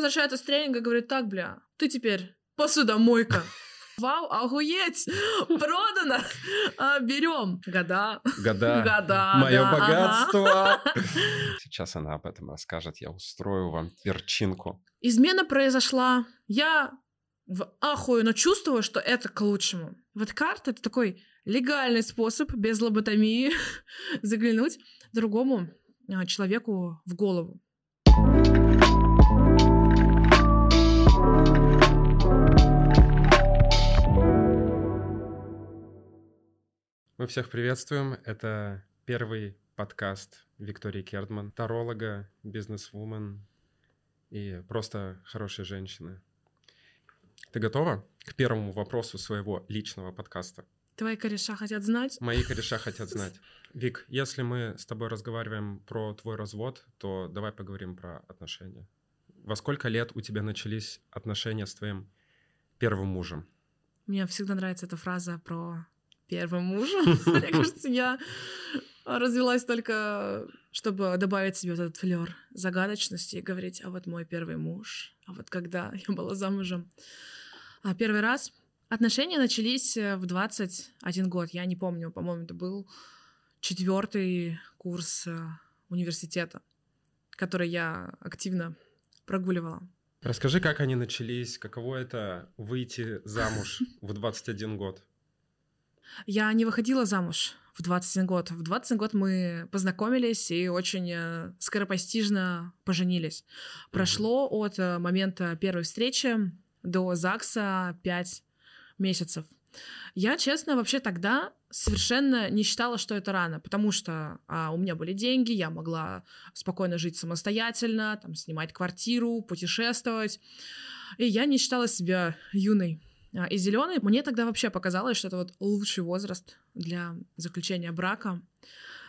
возвращается с тренинга и говорит, так, бля, ты теперь посудомойка. Вау, охуеть! Продано! А, берем. Года. Года. Года. Мое да, богатство. ага. Сейчас она об этом расскажет. Я устрою вам перчинку. Измена произошла. Я в ахуе, но чувствую, что это к лучшему. Вот карта — это такой легальный способ без лоботомии заглянуть другому а, человеку в голову. Мы всех приветствуем. Это первый подкаст Виктории Кердман, таролога, бизнес-вумен и просто хорошей женщины. Ты готова к первому вопросу своего личного подкаста? Твои кореша хотят знать? Мои кореша хотят знать. Вик, если мы с тобой разговариваем про твой развод, то давай поговорим про отношения. Во сколько лет у тебя начались отношения с твоим первым мужем? Мне всегда нравится эта фраза про первым мужем. Мне кажется, я развелась только, чтобы добавить себе вот этот флер загадочности и говорить, а вот мой первый муж, а вот когда я была замужем. А первый раз отношения начались э, в 21 год. Я не помню, по-моему, это был четвертый курс э, университета, который я активно прогуливала. Расскажи, как они начались, каково это выйти замуж в 21 год? Я не выходила замуж в 21 год. В 21 год мы познакомились и очень э, скоропостижно поженились. Прошло от э, момента первой встречи до ЗАГСа 5 месяцев. Я, честно, вообще тогда совершенно не считала, что это рано, потому что а, у меня были деньги, я могла спокойно жить самостоятельно, там, снимать квартиру, путешествовать. И я не считала себя юной и зеленой. Мне тогда вообще показалось, что это вот лучший возраст для заключения брака.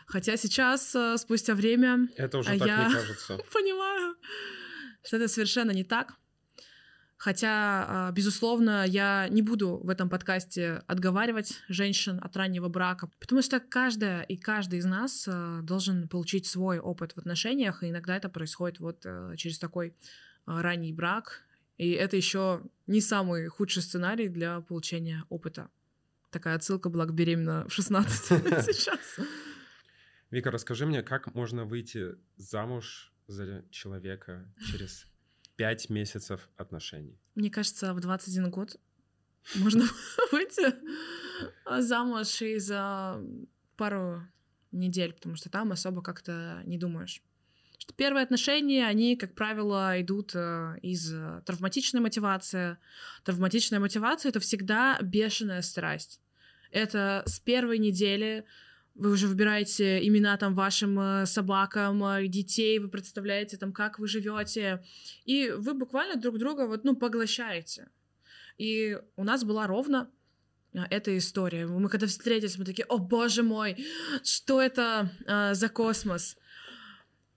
Хотя сейчас, э, спустя время, Это уже А так я- не кажется. понимаю, что это совершенно не так. Хотя, а, безусловно, я не буду в этом подкасте отговаривать женщин от раннего брака, потому что каждая и каждый из нас а, должен получить свой опыт в отношениях, и иногда это происходит вот э, через такой а, ранний брак, и это еще не самый худший сценарий для получения опыта. Такая отсылка была к беременна в 16 сейчас. Вика, расскажи мне, как можно выйти замуж за человека через 5 месяцев отношений? Мне кажется, в 21 год можно выйти замуж и за пару недель, потому что там особо как-то не думаешь. Что первые отношения, они, как правило, идут э, из э, травматичной мотивации. Травматичная мотивация — это всегда бешеная страсть. Это с первой недели вы уже выбираете имена там вашим э, собакам, э, детей, вы представляете там, как вы живете, и вы буквально друг друга вот, ну, поглощаете. И у нас была ровно эта история. Мы когда встретились, мы такие, о боже мой, что это а, за космос?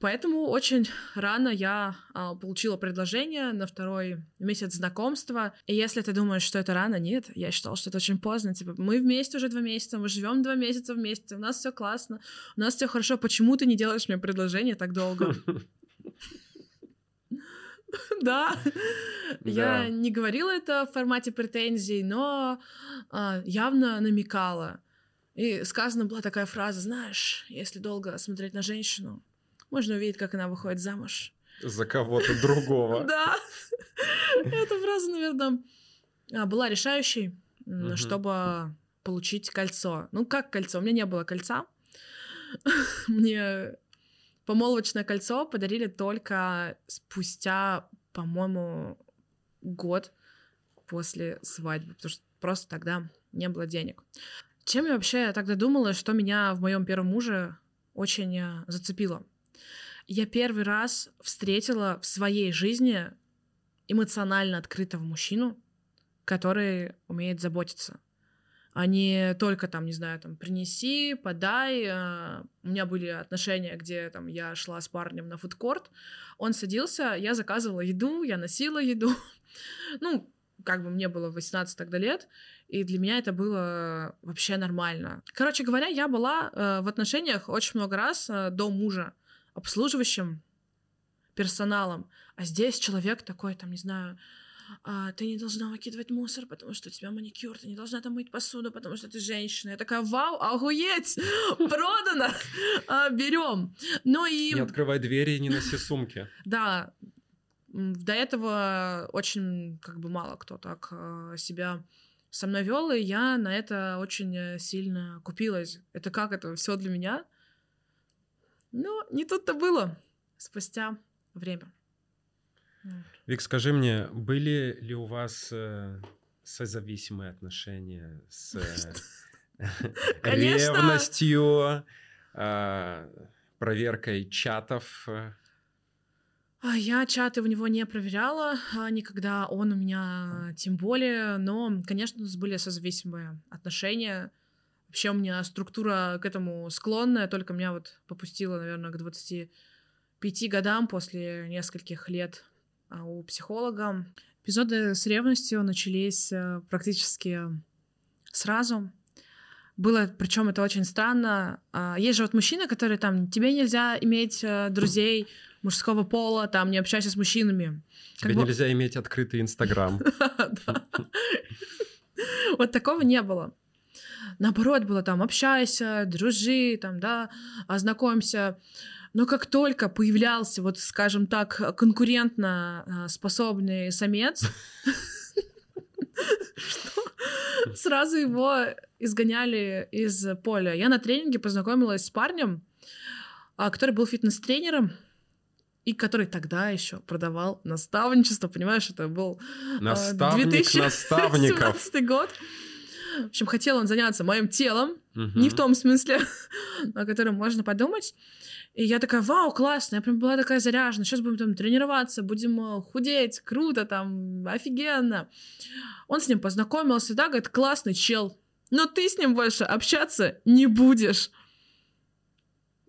Поэтому очень рано я а, получила предложение на второй месяц знакомства. И если ты думаешь, что это рано, нет, я считала, что это очень поздно. Типа, мы вместе уже два месяца, мы живем два месяца вместе, у нас все классно, у нас все хорошо. Почему ты не делаешь мне предложение так долго? Да, я не говорила это в формате претензий, но а, явно намекала. И сказана была такая фраза, знаешь, если долго смотреть на женщину, можно увидеть, как она выходит замуж. За кого-то другого. Да, эта фраза, наверное, а, была решающей, чтобы получить кольцо. Ну, как кольцо? У меня не было кольца. Мне помолвочное кольцо подарили только спустя, по-моему, год после свадьбы, потому что просто тогда не было денег. Чем я вообще тогда думала, что меня в моем первом муже очень э, зацепило? Я первый раз встретила в своей жизни эмоционально открытого мужчину, который умеет заботиться а не только там, не знаю, там, принеси, подай. э, У меня были отношения, где там я шла с парнем на фудкорт, он садился, я заказывала еду, я носила еду. Ну, как бы мне было 18 тогда лет, и для меня это было вообще нормально. Короче говоря, я была э, в отношениях очень много раз э, до мужа обслуживающим персоналом. А здесь человек такой, там, не знаю, а, ты не должна выкидывать мусор, потому что у тебя маникюр, ты не должна там мыть посуду, потому что ты женщина. Я такая, вау, охуеть, продано, а, берем. Но и... Не открывай двери и не носи сумки. Да, до этого очень как бы мало кто так а, себя со мной вел, и я на это очень э, сильно купилась. Это как это все для меня? Но не тут-то было спустя время. Вик, скажи мне, были ли у вас э, созависимые отношения с э, ревностью, э, проверкой чатов? А, я чаты у него не проверяла а, никогда, он у меня тем более, но, конечно, у нас были созависимые отношения. Вообще у меня структура к этому склонная, только меня вот попустила, наверное, к 25 годам после нескольких лет а, у психолога. Эпизоды с ревностью начались э, практически сразу. Было, причем это очень странно. А, есть же вот мужчины, которые там, тебе нельзя иметь э, друзей мужского пола, там, не общайся с мужчинами. Тебе как нельзя бы... иметь открытый Инстаграм. Вот такого не было. Наоборот, было там, общайся, дружи, там, да, ознакомься. Но как только появлялся, вот, скажем так, конкурентно а, способный самец, сразу его изгоняли из поля. Я на тренинге познакомилась с парнем, а, который был фитнес-тренером, и который тогда еще продавал наставничество, понимаешь, это был а, Наставник 2017 год. В общем, хотел он заняться моим телом, не в том смысле, о котором можно подумать. И я такая, вау, классно, я прям была такая заряжена, сейчас будем там тренироваться, будем э, худеть, круто там, офигенно. Он с ним познакомился, да, говорит, классный чел, но ты с ним больше общаться не будешь.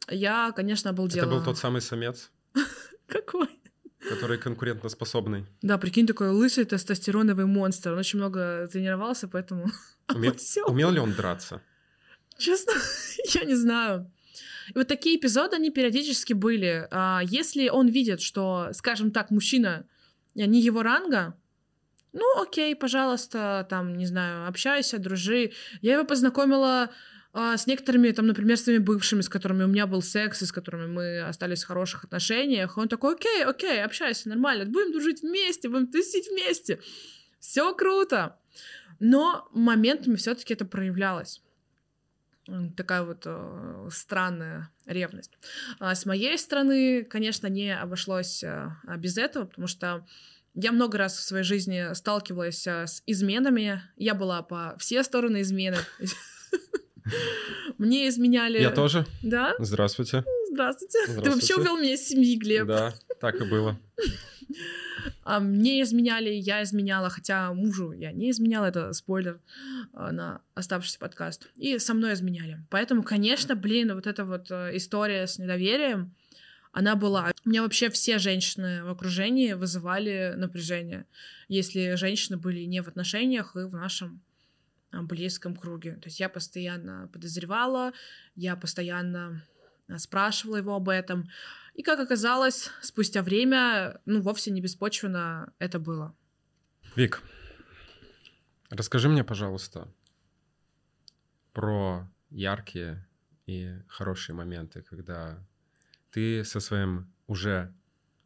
Я, конечно, обалдела. Это был тот самый самец? Какой? Который конкурентоспособный. Да, прикинь, такой лысый тестостероновый монстр. Он очень много тренировался, поэтому... Умел, умел ли он драться? Честно, я не знаю. И вот такие эпизоды, они периодически были. А если он видит, что, скажем так, мужчина не его ранга, ну, окей, пожалуйста, там, не знаю, общайся, дружи. Я его познакомила а, с некоторыми, там, например, с своими бывшими, с которыми у меня был секс, и с которыми мы остались в хороших отношениях. Он такой, окей, окей, общайся, нормально, будем дружить вместе, будем тусить вместе. Все круто. Но моментами все-таки это проявлялось такая вот э, странная ревность. А с моей стороны, конечно, не обошлось э, без этого, потому что я много раз в своей жизни сталкивалась э, с изменами. Я была по все стороны измены. Мне изменяли... Я тоже. Да? Здравствуйте. Здравствуйте. Ты вообще увел меня из семьи, Глеб. Да, так и было. Мне изменяли, я изменяла, хотя мужу я не изменяла, это спойлер а, на оставшийся подкаст. И со мной изменяли. Поэтому, конечно, блин, вот эта вот э, история с недоверием, она была. У меня вообще все женщины в окружении вызывали напряжение, если женщины были не в отношениях и в нашем а, близком круге. То есть я постоянно подозревала, я постоянно а, спрашивала его об этом. И, как оказалось, спустя время, ну, вовсе не беспочвенно это было. Вик, расскажи мне, пожалуйста, про яркие и хорошие моменты, когда ты со своим уже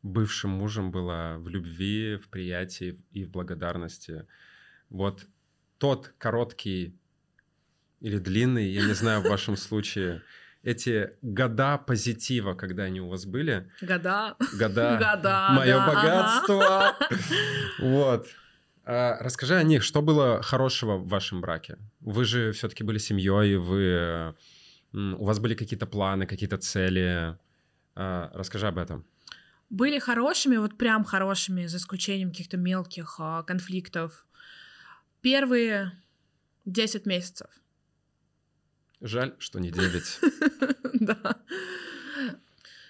бывшим мужем была в любви, в приятии и в благодарности. Вот тот короткий или длинный, я не знаю, в вашем случае, эти года позитива, когда они у вас были. Года. Года. Года. Мое да, богатство. Ага. Вот. А, расскажи о них. Что было хорошего в вашем браке? Вы же все-таки были семьей, вы у вас были какие-то планы, какие-то цели. А, расскажи об этом. Были хорошими, вот прям хорошими, за исключением каких-то мелких а, конфликтов. Первые 10 месяцев. Жаль, что не 9. Да.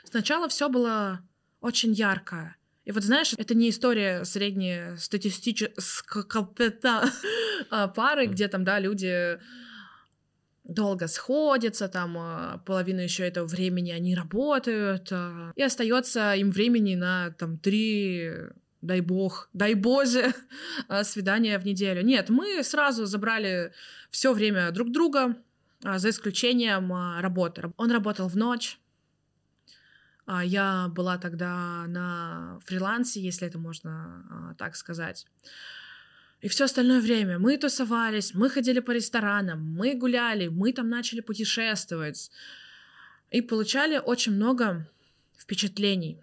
Сначала все было очень ярко. И вот знаешь, это не история среднестатистической а, пары, где там, да, люди долго сходятся, там а, половину еще этого времени они работают, а, и остается им времени на там три дай бог, дай боже, свидания в неделю. Нет, мы сразу забрали все время друг друга, за исключением работы. Он работал в ночь, я была тогда на фрилансе, если это можно так сказать. И все остальное время мы тусовались, мы ходили по ресторанам, мы гуляли, мы там начали путешествовать. И получали очень много впечатлений.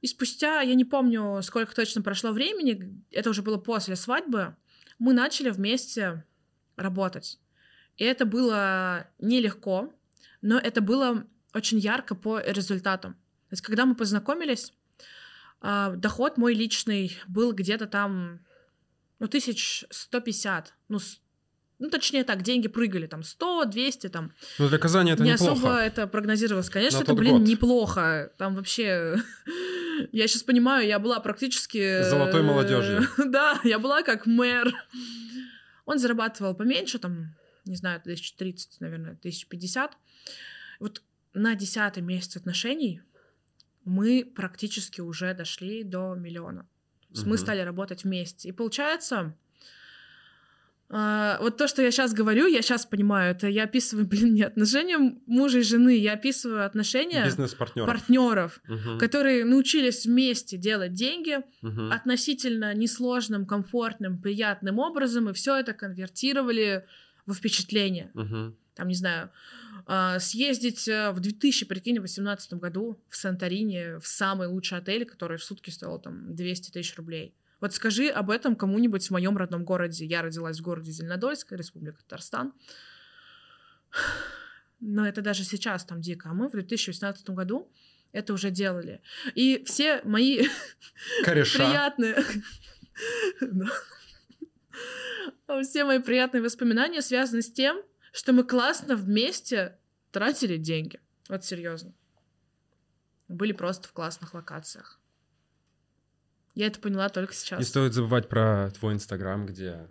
И спустя, я не помню, сколько точно прошло времени, это уже было после свадьбы, мы начали вместе работать. И это было нелегко, но это было очень ярко по результатам. То есть, когда мы познакомились, а, доход мой личный был где-то там ну, тысяч сто пятьдесят, ну, ну, точнее так, деньги прыгали, там, 100, 200, там. Ну, для Казани это не неплохо. особо это прогнозировалось. Конечно, На это, блин, год. неплохо. Там вообще... я сейчас понимаю, я была практически... Золотой молодежью. да, я была как мэр. Он зарабатывал поменьше, там, не знаю, 1030, наверное, 1050. Вот на десятый месяц отношений мы практически уже дошли до миллиона. Угу. Мы стали работать вместе. И получается, Uh, вот то, что я сейчас говорю, я сейчас понимаю, это я описываю, блин, не отношения мужа и жены, я описываю отношения бизнес-партнеров, партнеров, угу. которые научились вместе делать деньги угу. относительно несложным, комфортным, приятным образом, и все это конвертировали во впечатление. Угу. Там, не знаю, uh, съездить э, в 2000, прикинь, 2018 году в Санторини, в самый лучший отель, который в сутки стоил там 200 тысяч рублей. Вот скажи об этом кому-нибудь в моем родном городе. Я родилась в городе Зеленодольск, Республика Татарстан. Но это даже сейчас там дико. А мы в 2018 году это уже делали. И все мои приятные... Все мои приятные воспоминания связаны с тем, что мы классно вместе тратили деньги. Вот серьезно. Были просто в классных локациях. Я это поняла только сейчас. Не стоит забывать про твой Инстаграм, где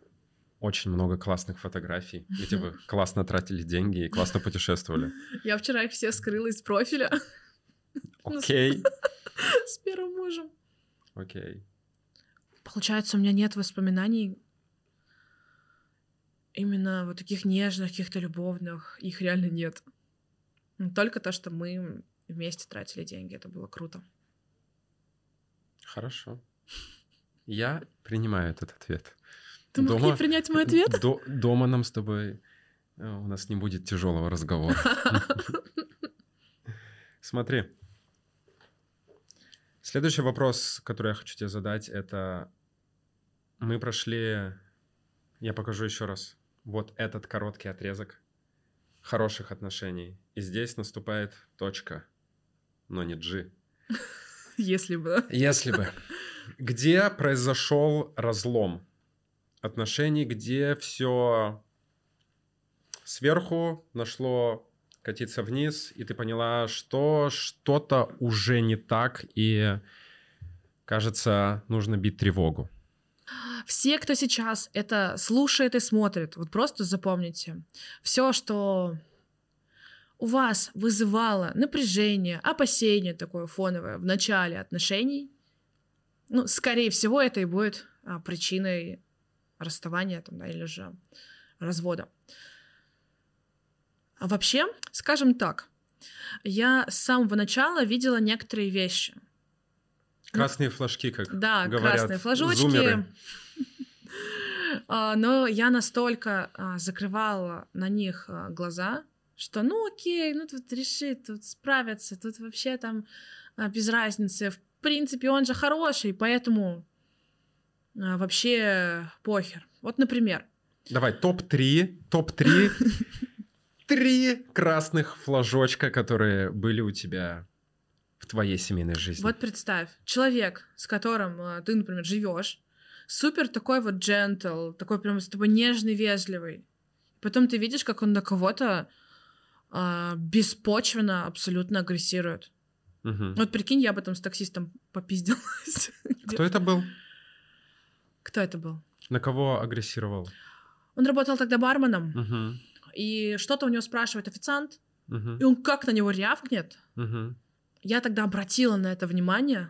очень много классных фотографий, где вы классно тратили деньги и классно путешествовали. Я вчера их все скрыла из профиля. Окей. С первым мужем. Окей. Получается, у меня нет воспоминаний именно вот таких нежных, каких-то любовных. Их реально нет. Только то, что мы вместе тратили деньги. Это было круто. Хорошо. Я принимаю этот ответ. Ты мог дома, не принять мой ответ? До, дома нам с тобой э, у нас не будет тяжелого разговора. Смотри. Следующий вопрос, который я хочу тебе задать, это мы прошли, я покажу еще раз, вот этот короткий отрезок хороших отношений. И здесь наступает точка, но не G. Если бы. Если бы. Где произошел разлом отношений, где все сверху нашло катиться вниз, и ты поняла, что что-то уже не так, и, кажется, нужно бить тревогу. Все, кто сейчас это слушает и смотрит, вот просто запомните, все, что у вас вызывало напряжение, опасение такое фоновое в начале отношений, ну, скорее всего, это и будет а, причиной расставания там, да, или же развода. А вообще, скажем так, я с самого начала видела некоторые вещи. Красные флажки, как да, говорят красные флажочки. А, но я настолько а, закрывала на них глаза, что ну окей, ну тут решит, тут справятся, тут вообще там а, без разницы. В принципе, он же хороший, поэтому а, вообще похер. Вот, например. Давай, топ-3, топ-3, три красных флажочка, которые были у тебя твоей семейной жизни. Вот представь, человек, с которым а, ты, например, живешь, супер такой вот джентл, такой прям с тобой нежный, вежливый. Потом ты видишь, как он на кого-то а, беспочвенно абсолютно агрессирует. Угу. Вот прикинь, я об этом с таксистом попиздилась. Кто это был? Кто это был? На кого агрессировал? Он работал тогда барменом. Угу. и что-то у него спрашивает официант, Мгм. и он как на него рявкнет. Мгм. Я тогда обратила на это внимание.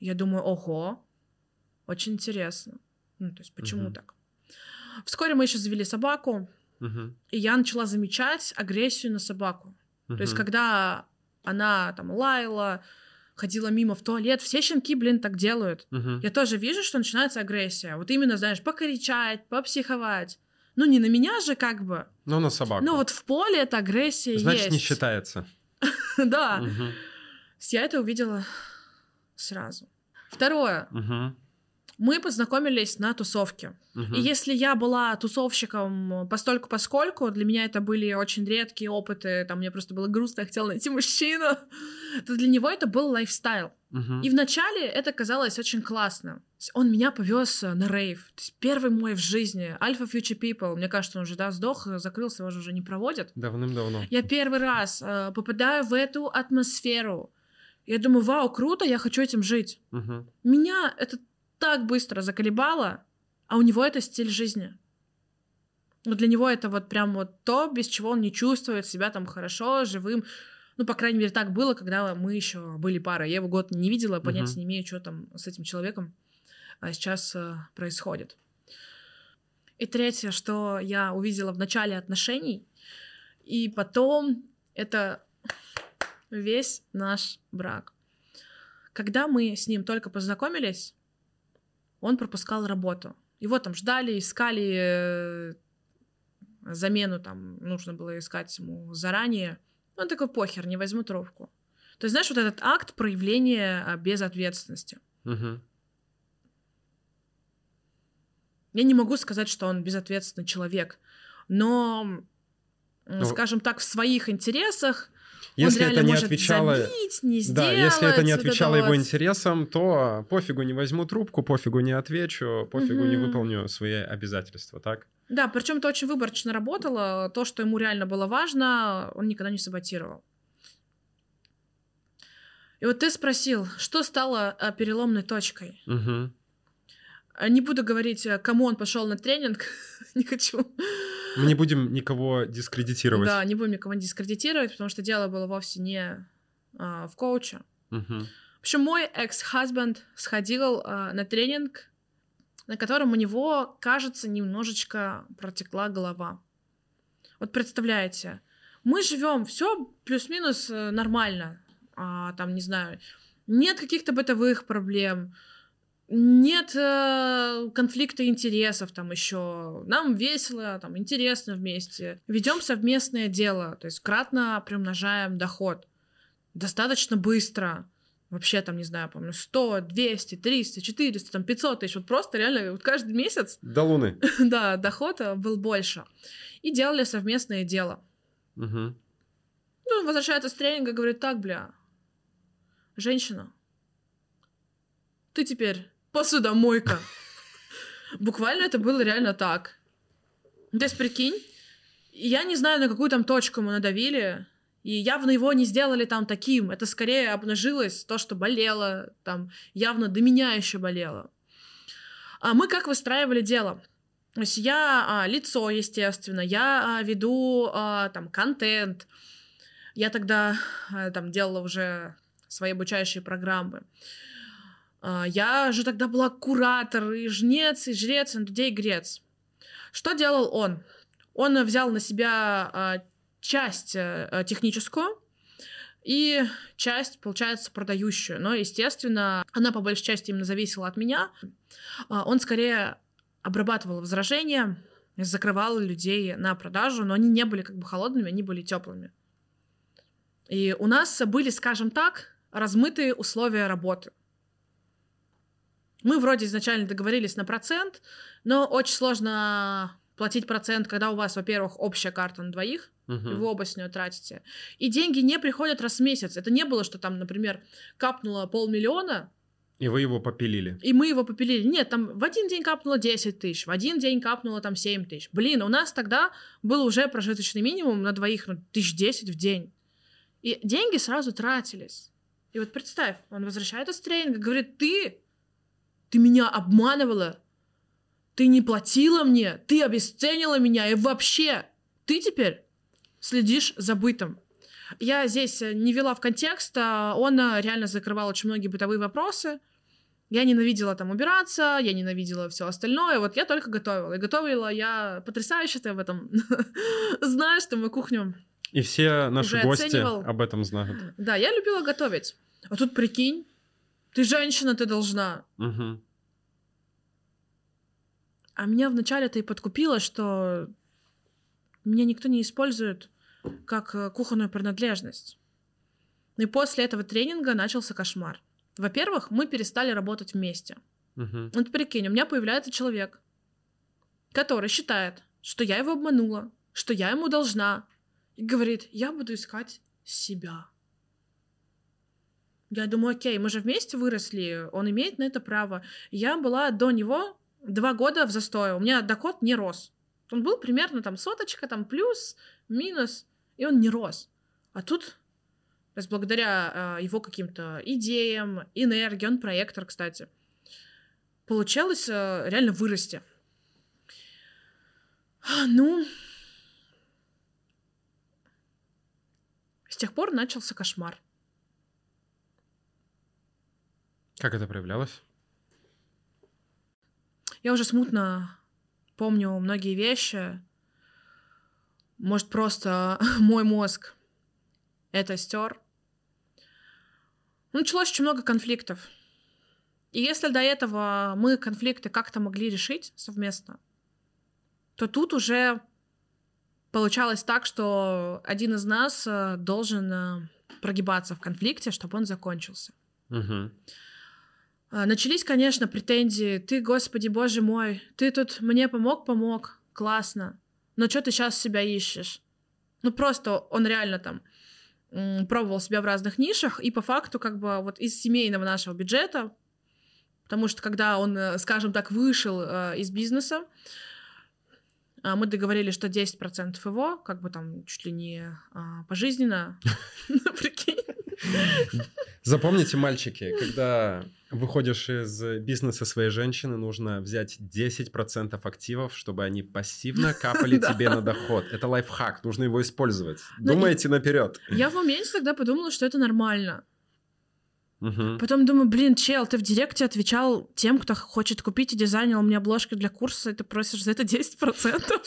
Я думаю, ого, очень интересно. Ну, то есть, почему Мгм. так? Вскоре мы еще завели собаку, Мгм. и я начала замечать агрессию на собаку. То есть, когда она там лаяла, ходила мимо в туалет, все щенки, блин, так делают. Мгм. Я тоже вижу, что начинается агрессия. Вот именно, знаешь, покричать, попсиховать. Ну, не на меня же как бы. Ну, на собаку. Но вот в поле эта агрессия Значит, есть. не считается. Да. Я это увидела сразу. Второе. Мгм. Мы познакомились на тусовке. Мгм. И если я была тусовщиком постольку поскольку, для меня это были очень редкие опыты, там мне просто было грустно, я хотела найти мужчину, то для него это был лайфстайл. Мгм. И вначале это казалось очень классно. Он меня повез на рейв. То есть первый мой в жизни. Альфа Future People. Мне кажется, он уже да, сдох, закрылся, его же уже не проводят. Давным-давно. Я первый раз э, попадаю в эту атмосферу. Я думаю, вау, круто, я хочу этим жить. Мгм. Меня это так быстро заколебало, а у него это стиль жизни. Но для него это вот прям вот то, без чего он не чувствует себя там хорошо, живым. Ну, по крайней мере, так было, когда мы еще были парой. Я его год не видела, понятия Мгм. не имею, что там с этим человеком а, сейчас э, происходит. И третье, что я увидела в начале отношений, и потом это весь наш брак. Когда мы с ним только познакомились, он пропускал работу. Его там ждали, искали э, замену, там нужно было искать ему заранее. Он такой, похер, не возьму трубку. То есть, знаешь, вот этот акт проявления а, безответственности. Мгм. Я не могу сказать, что он безответственный человек, но, м, Ну, скажем так, в своих интересах Если это не отвечало... забить, не сделать. Да, если это не вот отвечало это его вот. интересам, то пофигу не возьму трубку, пофигу не отвечу, пофигу не Мгм. выполню свои обязательства, так? Да, причем это очень выборочно работало. То, что ему реально было важно, он никогда не саботировал. И вот ты спросил, что стало а, переломной точкой? Мгм. А, Не буду говорить, а, кому он пошел на тренинг, не хочу. Мы не будем никого дискредитировать. Да, не будем никого дискредитировать, потому что дело было вовсе не а, в коуче. Мгм. В общем, мой экс-хазбенд сходил а, на тренинг, на котором у него, кажется, немножечко протекла голова. Вот представляете, мы живем, все плюс-минус э, нормально, А, там, не знаю, нет каких-то бытовых проблем, нет э, конфликта интересов там еще. Нам весело, там интересно вместе. Ведем совместное дело, то есть кратно приумножаем доход. Достаточно быстро. Вообще там, не знаю, помню, 100, 200, 300, 400, там 500 тысяч. Вот просто реально вот каждый месяц, До Луны. да, доход э, был больше. И делали совместное дело. Мгм. Ну, возвращается с тренинга говорит, так, бля, женщина, ты теперь посудомойка. Буквально это было реально так. То есть, прикинь, я не знаю, на какую там точку мы надавили, и явно его не сделали там таким. Это скорее обнажилось то, что болело, там явно до меня еще болело. А мы как выстраивали дело? То есть я а, лицо, естественно, я а, веду а, там контент. Я тогда а, там делала уже свои обучающие программы. А, я же тогда была куратор, и жнец, и жрец, и и грец. Что делал он? Он взял на себя а, часть э, техническую и часть, получается, продающую. Но, естественно, она по большей части именно зависела от меня. А, Он скорее обрабатывал возражения, закрывал людей на продажу, но они не были как бы холодными, они были теплыми. И у нас были, скажем так, размытые условия работы. Мы вроде изначально договорились на процент, но очень сложно платить процент, когда у вас, во-первых, общая карта на двоих, Мгм. и вы оба с нее тратите. И деньги не приходят раз в месяц. Это не было, что там, например, капнуло полмиллиона, И вы его попилили. и мы его попилили. Нет, там в один день капнуло 10 тысяч, в один день капнуло там 7 тысяч. Блин, у нас тогда был уже прожиточный минимум на двоих, ну, тысяч 10 в день. И деньги сразу тратились. И вот представь, он возвращается с тренинга, говорит, ты, ты меня обманывала, ты не платила мне, ты обесценила меня, и вообще, Ты теперь следишь за бытом. Я здесь не вела в контекст, а он реально закрывал очень многие бытовые вопросы. Я ненавидела там убираться, я ненавидела все остальное. Вот я только готовила. И готовила я потрясающе, ты об этом знаешь, что мы кухню И все наши гости оценивал. об этом знают. Да, я любила готовить. А тут прикинь, ты женщина, ты должна. Угу. А меня вначале-то и подкупило, что меня никто не использует как э, кухонную принадлежность. И после этого тренинга начался кошмар. Во-первых, мы перестали работать вместе. Угу. Вот прикинь, у меня появляется человек, который считает, что я его обманула, что я ему должна, и говорит, я буду искать себя. Я думаю, окей, мы же вместе выросли, он имеет на это право. Я была до него два года в застое, у меня доход не рос. Он был примерно там соточка, там плюс, минус, и он не рос. А тут, то благодаря э, его каким-то идеям, энергии, он проектор, кстати, получалось э, реально вырасти. А, ну, с тех пор начался кошмар. Как это проявлялось? Я уже смутно помню многие вещи. Может, просто мой мозг это стер. Началось очень много конфликтов. И если до этого мы конфликты как-то могли решить совместно, то тут уже получалось так, что один из нас э, должен э, прогибаться в конфликте, чтобы он закончился. Угу. А, начались, конечно, претензии. Ты, господи, боже мой, ты тут мне помог, помог, классно. Но что ты сейчас себя ищешь? Ну, просто он реально там пробовал себя в разных нишах, и по факту, как бы, вот из семейного нашего бюджета, потому что когда он, э, скажем так, вышел э, из бизнеса, а, мы договорились, что 10% его, как бы там чуть ли не а, пожизненно, прикинь. Запомните, мальчики, когда выходишь из бизнеса своей женщины, нужно взять 10% активов, чтобы они пассивно капали тебе на доход. Это лайфхак, нужно его использовать. Думайте наперед. Я в моменте тогда подумала, что это нормально. Угу. Потом думаю, блин, чел, ты в директе отвечал тем, кто хочет купить и дизайнил мне обложки для курса, и ты просишь за это 10%.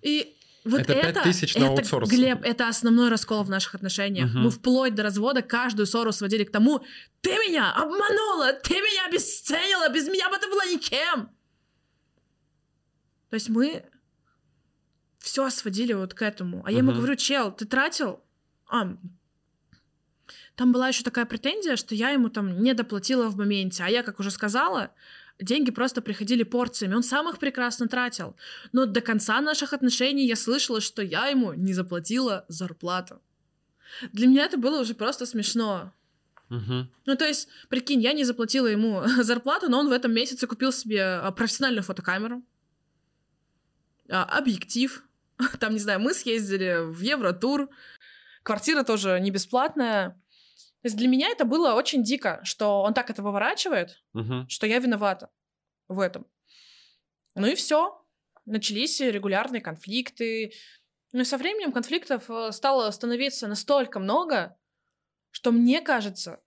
И вот это, это 5000 на аутсорс. Глеб, это основной раскол в наших отношениях. Угу. Мы вплоть до развода каждую ссору сводили к тому, ты меня обманула, ты меня обесценила, без меня бы это было ничем. То есть мы все сводили вот к этому. А я ему говорю, чел, ты тратил? А, там была еще такая претензия, что я ему там не доплатила в моменте. А я, как уже сказала, деньги просто приходили порциями, он сам их прекрасно тратил. Но до конца наших отношений я слышала, что я ему не заплатила зарплату. Для меня это было уже просто смешно. Угу. Ну, то есть, прикинь, я не заплатила ему зарплату, но он в этом месяце купил себе а, профессиональную фотокамеру, а, объектив. Там, не знаю, мы съездили в Евротур. Квартира тоже не бесплатная. То есть для меня это было очень дико, что он так это выворачивает, угу. что я виновата в этом. Ну и все. Начались регулярные конфликты. Ну и со временем конфликтов э, стало становиться настолько много, что мне кажется,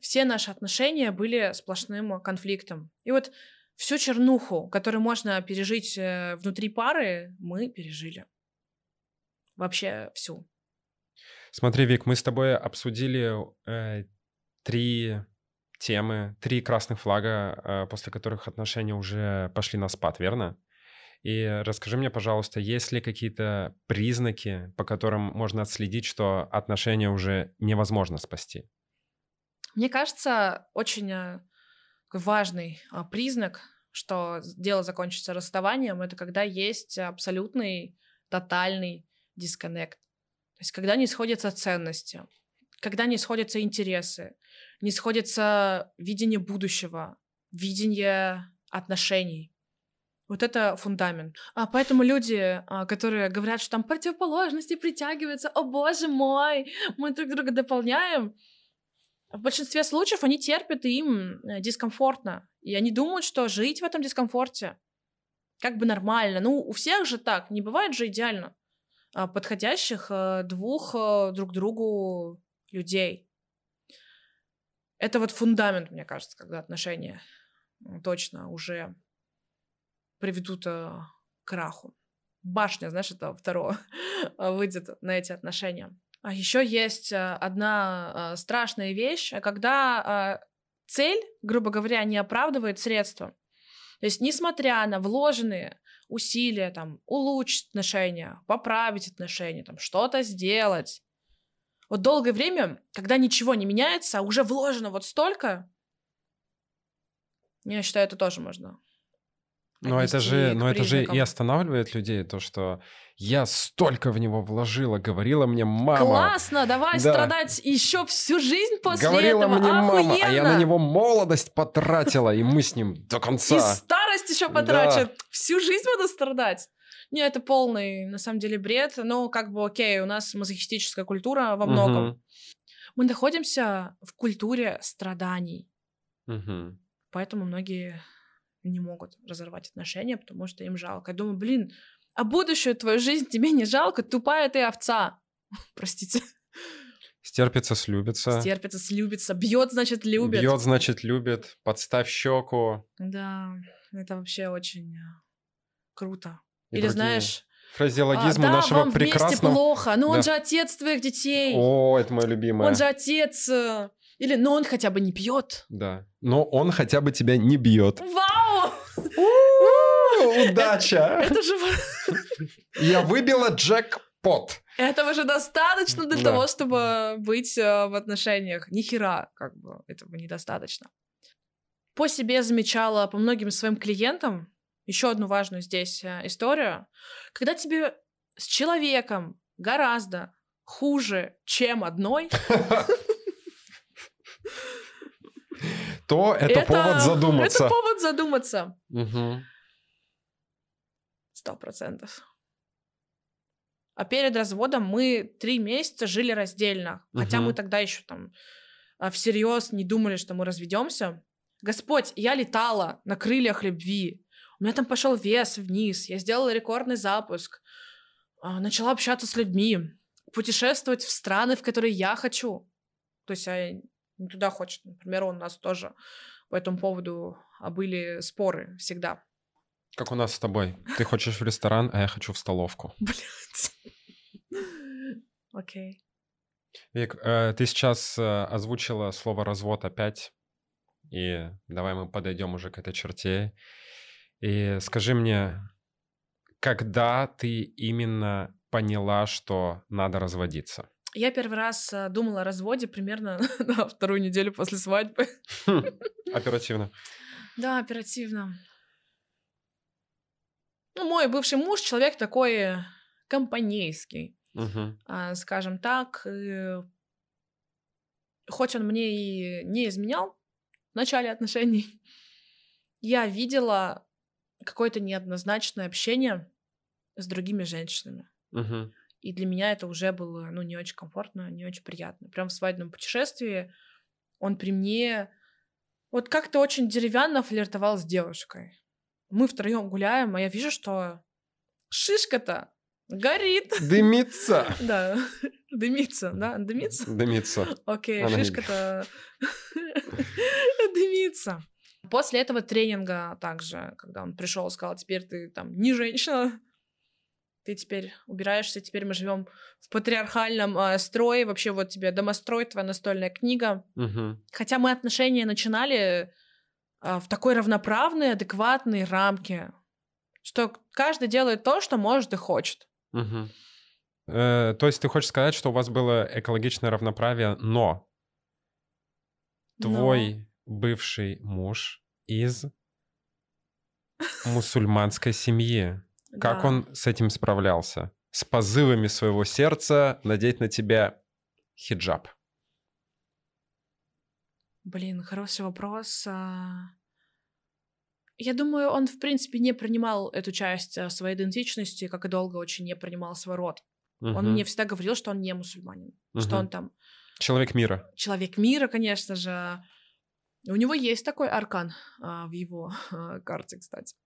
все наши отношения были сплошным конфликтом. И вот всю чернуху, которую можно пережить э, внутри пары, мы пережили. Вообще всю. Смотри, Вик, мы с тобой обсудили э, три темы, три красных флага, э, после которых отношения уже пошли на спад, верно? И расскажи мне, пожалуйста, есть ли какие-то признаки, по которым можно отследить, что отношения уже невозможно спасти? Мне кажется, очень э, важный а, признак, что дело закончится расставанием, это когда есть абсолютный, тотальный дисконнект. То есть когда не сходятся ценности, когда не сходятся интересы, не сходится видение будущего, видение отношений. Вот это фундамент. А поэтому люди, а, которые говорят, что там противоположности притягиваются, о боже мой, мы друг друга дополняем, в большинстве случаев они терпят, и им э, дискомфортно. И они думают, что жить в этом дискомфорте как бы нормально. Ну, у всех же так, не бывает же идеально подходящих а, двух а, друг другу людей. Это вот фундамент, мне кажется, когда отношения точно уже приведут к краху. Башня, знаешь, это второе выйдет на эти отношения. А еще есть одна страшная вещь, когда цель, грубо говоря, не оправдывает средства. То есть, несмотря на вложенные усилия, там, улучшить отношения, поправить отношения, там, что-то сделать, вот долгое время, когда ничего не меняется, а уже вложено вот столько, я считаю, это тоже можно но это же, но это же и останавливает людей, то, что я столько в него вложила, говорила мне мама. Классно, давай да. страдать еще всю жизнь после говорила этого. мне Охуенно. мама, а я на него молодость потратила, и мы с ним до конца. И старость еще потрачу. Всю жизнь буду страдать. Не, это полный, на самом деле, бред. Ну, как бы, окей, у нас мазохистическая культура во многом. Угу. Мы находимся в культуре страданий. Угу. Поэтому многие не могут разорвать отношения, потому что им жалко. Я думаю, блин, а будущую твою жизнь тебе не жалко? Тупая ты овца. Простите. Стерпится, слюбится. Стерпится, слюбится. Бьет, значит, любит. Бьет, значит, любит. Подставь щеку. Да, это вообще очень э, круто. И Или знаешь... Фразеологизмы а, да, нашего вам прекрасного... плохо, но да. он же отец твоих детей. О, это мое любимое. Он же отец. Э, или, но он хотя бы не пьет. Да. Но он хотя бы тебя не бьет. Вау! Удача! Это же... Я выбила джекпот. Этого же достаточно для того, чтобы быть э, в отношениях. Ни хера, как бы, этого недостаточно. По себе замечала, по многим своим клиентам, еще одну важную здесь э, историю. Когда тебе с человеком гораздо хуже, чем одной, то это, повод задуматься. Это повод задуматься. Сто процентов. А перед разводом мы три месяца жили раздельно. Хотя мы тогда еще там а, всерьез не думали, что мы разведемся. Господь, я летала на крыльях любви. У меня там пошел вес вниз. Я сделала рекордный запуск. А, начала общаться с людьми. Путешествовать в страны, в которые я хочу. То есть я не туда хочет. Например, у нас тоже по этому поводу а, были споры всегда. Как у нас с тобой. Ты хочешь в ресторан, а я хочу в столовку. Блять. Окей. Вик, э, ты сейчас э, озвучила слово развод опять. И давай мы подойдем уже к этой черте. И скажи мне, когда ты именно поняла, что надо разводиться? Я первый раз э, думала о разводе примерно на вторую неделю после свадьбы. Оперативно. Да, оперативно. Ну, мой бывший муж человек такой компанейский, uh скажем так. Хоть он мне и не изменял в начале отношений, я видела какое-то неоднозначное общение с другими женщинами. uh и для меня это уже было, ну, не очень комфортно, не очень приятно. Прям в свадебном путешествии он при мне вот как-то очень деревянно флиртовал с девушкой. Мы втроем гуляем, а я вижу, что шишка-то горит. Дымится. Да, дымится, да, дымится? Дымится. Окей, шишка-то дымится. После этого тренинга также, когда он пришел, сказал, теперь ты там не женщина, ты теперь убираешься, теперь мы живем в патриархальном э, строе, вообще вот тебе домострой, твоя настольная книга. Угу. Хотя мы отношения начинали э, в такой равноправной, адекватной рамке, что каждый делает то, что может и хочет. Угу. Э, то есть ты хочешь сказать, что у вас было экологичное равноправие, но твой но... бывший муж из мусульманской семьи. Как да. он с этим справлялся? С позывами своего сердца надеть на тебя хиджаб. Блин, хороший вопрос. А. Я думаю, он, в принципе, не принимал эту часть а, своей идентичности, как и долго очень не принимал свой род. Угу. Он мне всегда говорил, что он не мусульманин, угу. что он там... Человек мира. Человек мира, конечно же. У него есть такой аркан а, в его а, карте, кстати.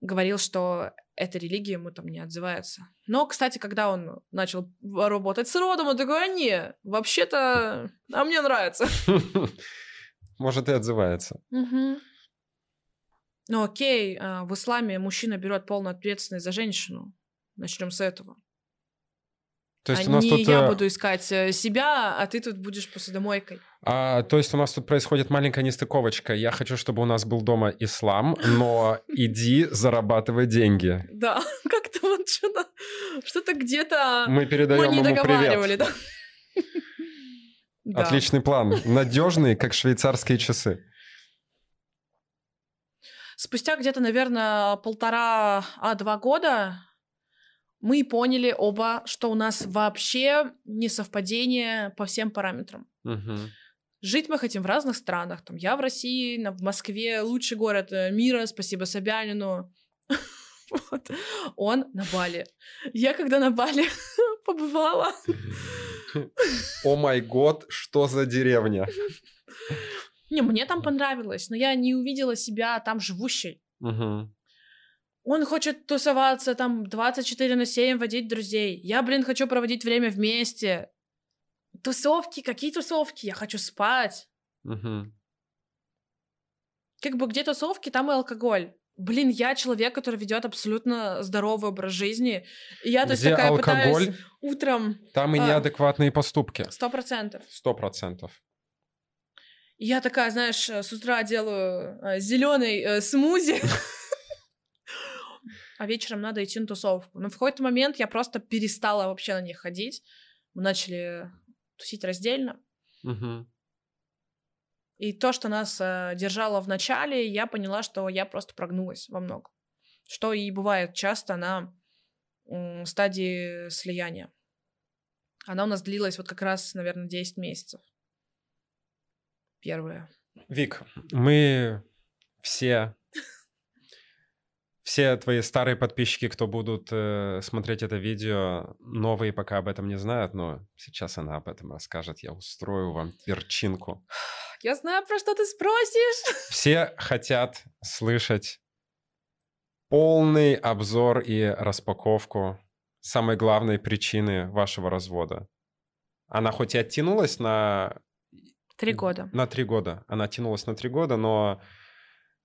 говорил, что эта религия ему там не отзывается. Но, кстати, когда он начал работать с родом, он такой, а не, вообще-то, а мне нравится. Может, и отзывается. Угу. Ну окей, а, в исламе мужчина берет полную ответственность за женщину. Начнем с этого. То есть а у нас не тут... я э, буду искать э, себя, а ты тут будешь посудомойкой. А, то есть у нас тут происходит маленькая нестыковочка. Я хочу, чтобы у нас был дома ислам, но иди зарабатывай деньги. Да, как-то вот что-то что-то где-то мы передаем ему привет. Да? Отличный план, надежный, как швейцарские часы. Спустя где-то, наверное, полтора, а года мы поняли оба, что у нас вообще не совпадение по всем параметрам. Угу. Жить мы хотим в разных странах. Там я в России, в Москве, лучший город э, мира, спасибо Собянину. Вот. Он на Бали. Я когда на Бали побывала... О май год, что за деревня? Не, мне там понравилось, но я не увидела себя там живущей. Угу. Он хочет тусоваться там 24 на 7, водить друзей. Я, блин, хочу проводить время вместе. Тусовки, какие тусовки? Я хочу спать. Угу. Как бы где тусовки, там и алкоголь. Блин, я человек, который ведет абсолютно здоровый образ жизни. И я, то есть, такая алкоголь, пытаюсь утром... Там и а, неадекватные поступки. Сто процентов. Сто процентов. Я такая, знаешь, с утра делаю э, зеленый э, смузи. а вечером надо идти на тусовку. Но в какой-то момент я просто перестала вообще на них ходить. Мы начали тусить раздельно. Угу. И то, что нас э, держало в начале, я поняла, что я просто прогнулась во многом. Что и бывает часто на э, стадии слияния. Она у нас длилась вот как раз, наверное, 10 месяцев. Первое. Вик, мы все все твои старые подписчики, кто будут э, смотреть это видео, новые пока об этом не знают, но сейчас она об этом расскажет. Я устрою вам перчинку. Я знаю, про что ты спросишь. Все хотят слышать полный обзор и распаковку самой главной причины вашего развода. Она хоть и оттянулась на... Три года. На три года. Она оттянулась на три года, но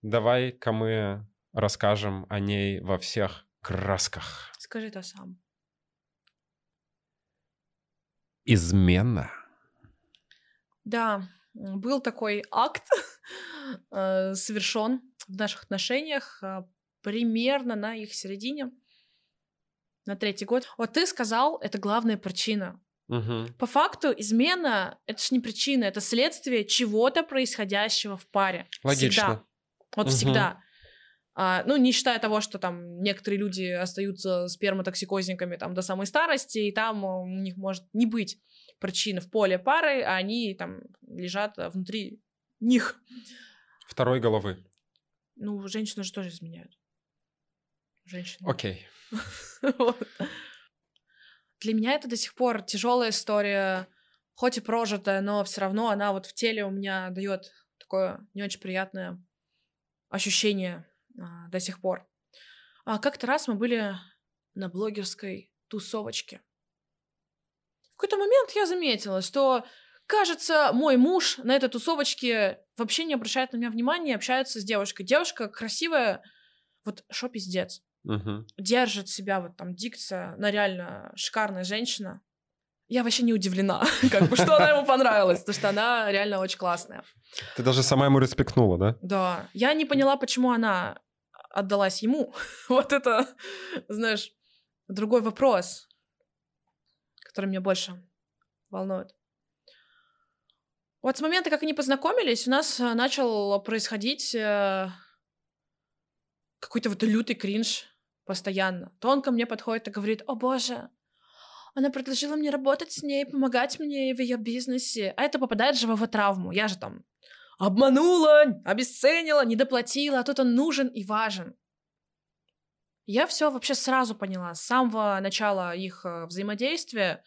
давай-ка мы расскажем о ней во всех красках. Скажи это сам. Измена. Да, был такой акт э, совершен в наших отношениях э, примерно на их середине, на третий год. Вот ты сказал, это главная причина. Угу. По факту измена это же не причина, это следствие чего-то происходящего в паре. Логично. Всегда. Вот угу. всегда. А, ну, не считая того, что там некоторые люди остаются сперматоксикозниками там до самой старости, и там у них может не быть причины в поле пары, а они там лежат внутри них. Второй головы. Ну, женщины же тоже изменяют. Женщины. Окей. Для меня это до сих пор тяжелая история, хоть и прожитая, но все равно она вот в теле у меня дает такое не очень приятное ощущение а, до сих пор. А как-то раз мы были на блогерской тусовочке. В какой-то момент я заметила, что, кажется, мой муж на этой тусовочке вообще не обращает на меня внимания, общается с девушкой. Девушка красивая, вот шо пиздец. Угу. Держит себя, вот там дикция, она реально шикарная женщина. Я вообще не удивлена, как бы, что она ему понравилась, потому что она реально очень классная. Ты даже сама ему респектнула, да? Да. Я не поняла, почему она отдалась ему. вот это, знаешь, другой вопрос, который меня больше волнует. Вот с момента, как они познакомились, у нас э, начал происходить э, какой-то вот лютый кринж постоянно. То он ко мне подходит и говорит, о боже, она предложила мне работать с ней, помогать мне в ее бизнесе. А это попадает же в его травму. Я же там обманула, обесценила, недоплатила, а тут он нужен и важен. Я все вообще сразу поняла, с самого начала их э, взаимодействия,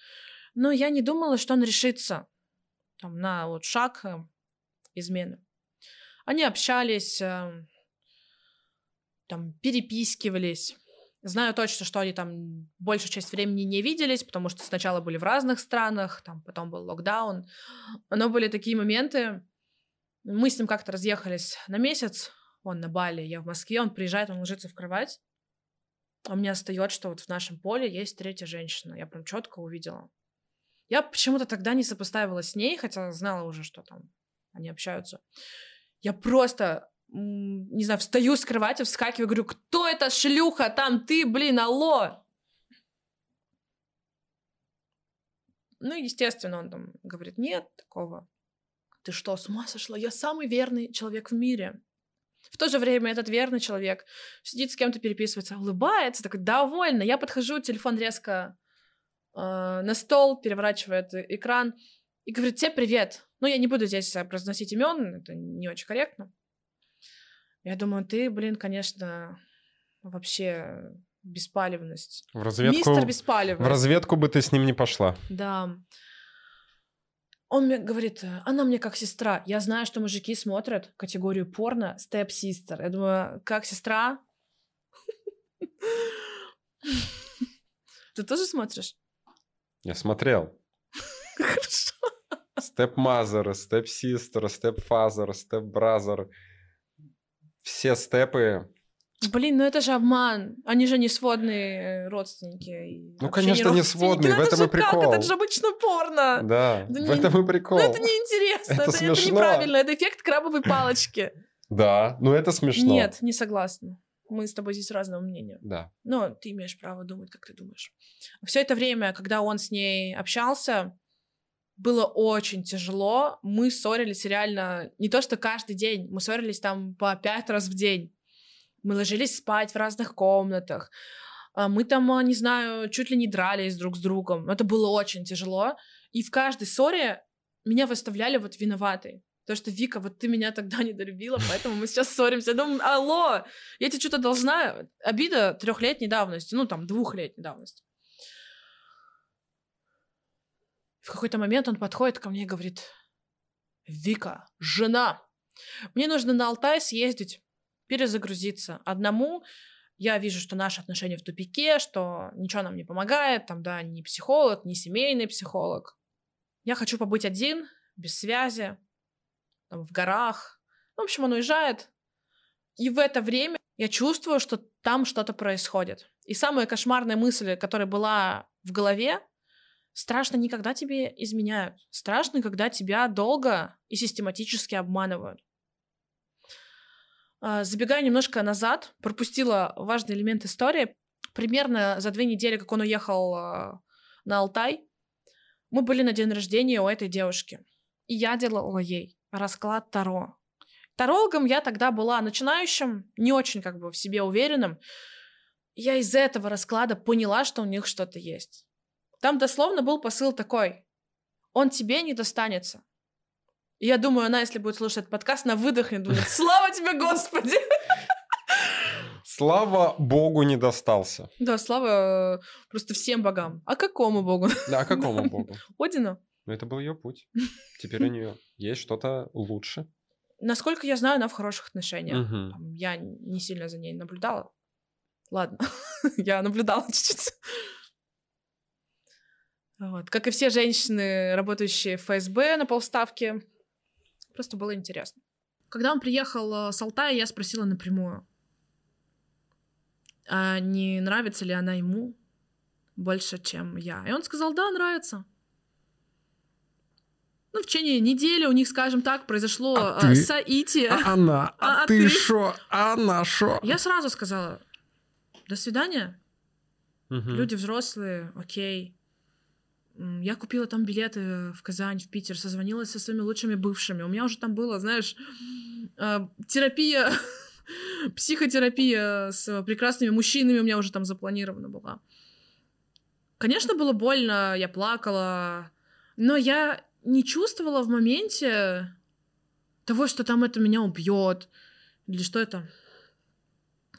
но я не думала, что он решится там, на вот шаг э, измены. Они общались, э, там перепискивались. Знаю точно, что они там большую часть времени не виделись, потому что сначала были в разных странах, там потом был локдаун. Но были такие моменты. Мы с ним как-то разъехались на месяц, он на Бали, я в Москве, он приезжает, он ложится в кровать, а мне остается, что вот в нашем поле есть третья женщина. Я прям четко увидела. Я почему-то тогда не сопоставила с ней, хотя знала уже, что там они общаются. Я просто не знаю, встаю с кровати, вскакиваю, говорю, кто это шлюха там, ты, блин, алло! Ну, естественно, он там говорит, нет такого. Ты что, с ума сошла? Я самый верный человек в мире. В то же время этот верный человек сидит с кем-то переписывается, улыбается, такой довольно. Я подхожу, телефон резко э, на стол, переворачивает экран и говорит, тебе привет. Ну, я не буду здесь произносить имен, это не очень корректно. Я думаю, ты, блин, конечно, вообще беспалевность. В разведку, Мистер беспалевность. В разведку бы ты с ним не пошла. Да. Он мне говорит, она мне как сестра. Я знаю, что мужики смотрят категорию порно sister. Я думаю, как сестра? Ты тоже смотришь? Я смотрел. Хорошо. Step father, step brother все степы... Блин, ну это же обман. Они же не сводные родственники. Ну, конечно, не, не сводные, ну, в этом и прикол. Как? Это же обычно порно. Да, это в не... этом и прикол. Ну, это неинтересно, это, это, смешно. это неправильно, это эффект крабовой палочки. Да, ну это смешно. Нет, не согласна. Мы с тобой здесь разного мнения. Да. Но ты имеешь право думать, как ты думаешь. Все это время, когда он с ней общался, было очень тяжело. Мы ссорились реально не то что каждый день, мы ссорились там по пять раз в день. Мы ложились спать в разных комнатах. А, мы там, а, не знаю, чуть ли не дрались друг с другом. Это было очень тяжело. И в каждой ссоре меня выставляли вот виноватой. То, что Вика, вот ты меня тогда недолюбила, поэтому мы сейчас ссоримся. Я думаю, алло, я тебе что-то должна. Обида трехлетней давности, ну там двухлетней давности. В какой-то момент он подходит ко мне и говорит, Вика, жена, мне нужно на Алтай съездить, перезагрузиться. Одному я вижу, что наши отношения в тупике, что ничего нам не помогает, там, да, ни психолог, ни семейный психолог. Я хочу побыть один, без связи, там, в горах. В общем, он уезжает. И в это время я чувствую, что там что-то происходит. И самая кошмарная мысль, которая была в голове, Страшно не когда тебе изменяют. Страшно, когда тебя долго и систематически обманывают. А, забегая немножко назад, пропустила важный элемент истории. Примерно за две недели, как он уехал а, на Алтай, мы были на день рождения у этой девушки. И я делала ей расклад Таро. Тарологом я тогда была начинающим, не очень как бы в себе уверенным. Я из этого расклада поняла, что у них что-то есть. Там дословно был посыл такой. Он тебе не достанется. И я думаю, она, если будет слушать этот подкаст, на выдохнет, думает, слава тебе, Господи! Слава Богу не достался. Да, слава э, просто всем богам. А какому богу? Да, а какому богу? Одину. Ну, это был ее путь. Теперь у нее есть что-то лучше. Насколько я знаю, она в хороших отношениях. Я не сильно за ней наблюдала. Ладно, я наблюдала чуть-чуть. Вот. Как и все женщины, работающие в ФСБ на полставки. Просто было интересно. Когда он приехал э, с Алтая, я спросила напрямую, а не нравится ли она ему больше, чем я. И он сказал, да, нравится. Ну, в течение недели у них, скажем так, произошло а э, ты? соитие. А она? А, а ты шо? А она шо? Я сразу сказала, до свидания. Угу. Люди взрослые, окей. Я купила там билеты в Казань, в Питер, созвонилась со своими лучшими бывшими. У меня уже там было, знаешь, а, терапия, психотерапия с прекрасными мужчинами у меня уже там запланирована была. Конечно, было больно, я плакала, но я не чувствовала в моменте того, что там это меня убьет, или что это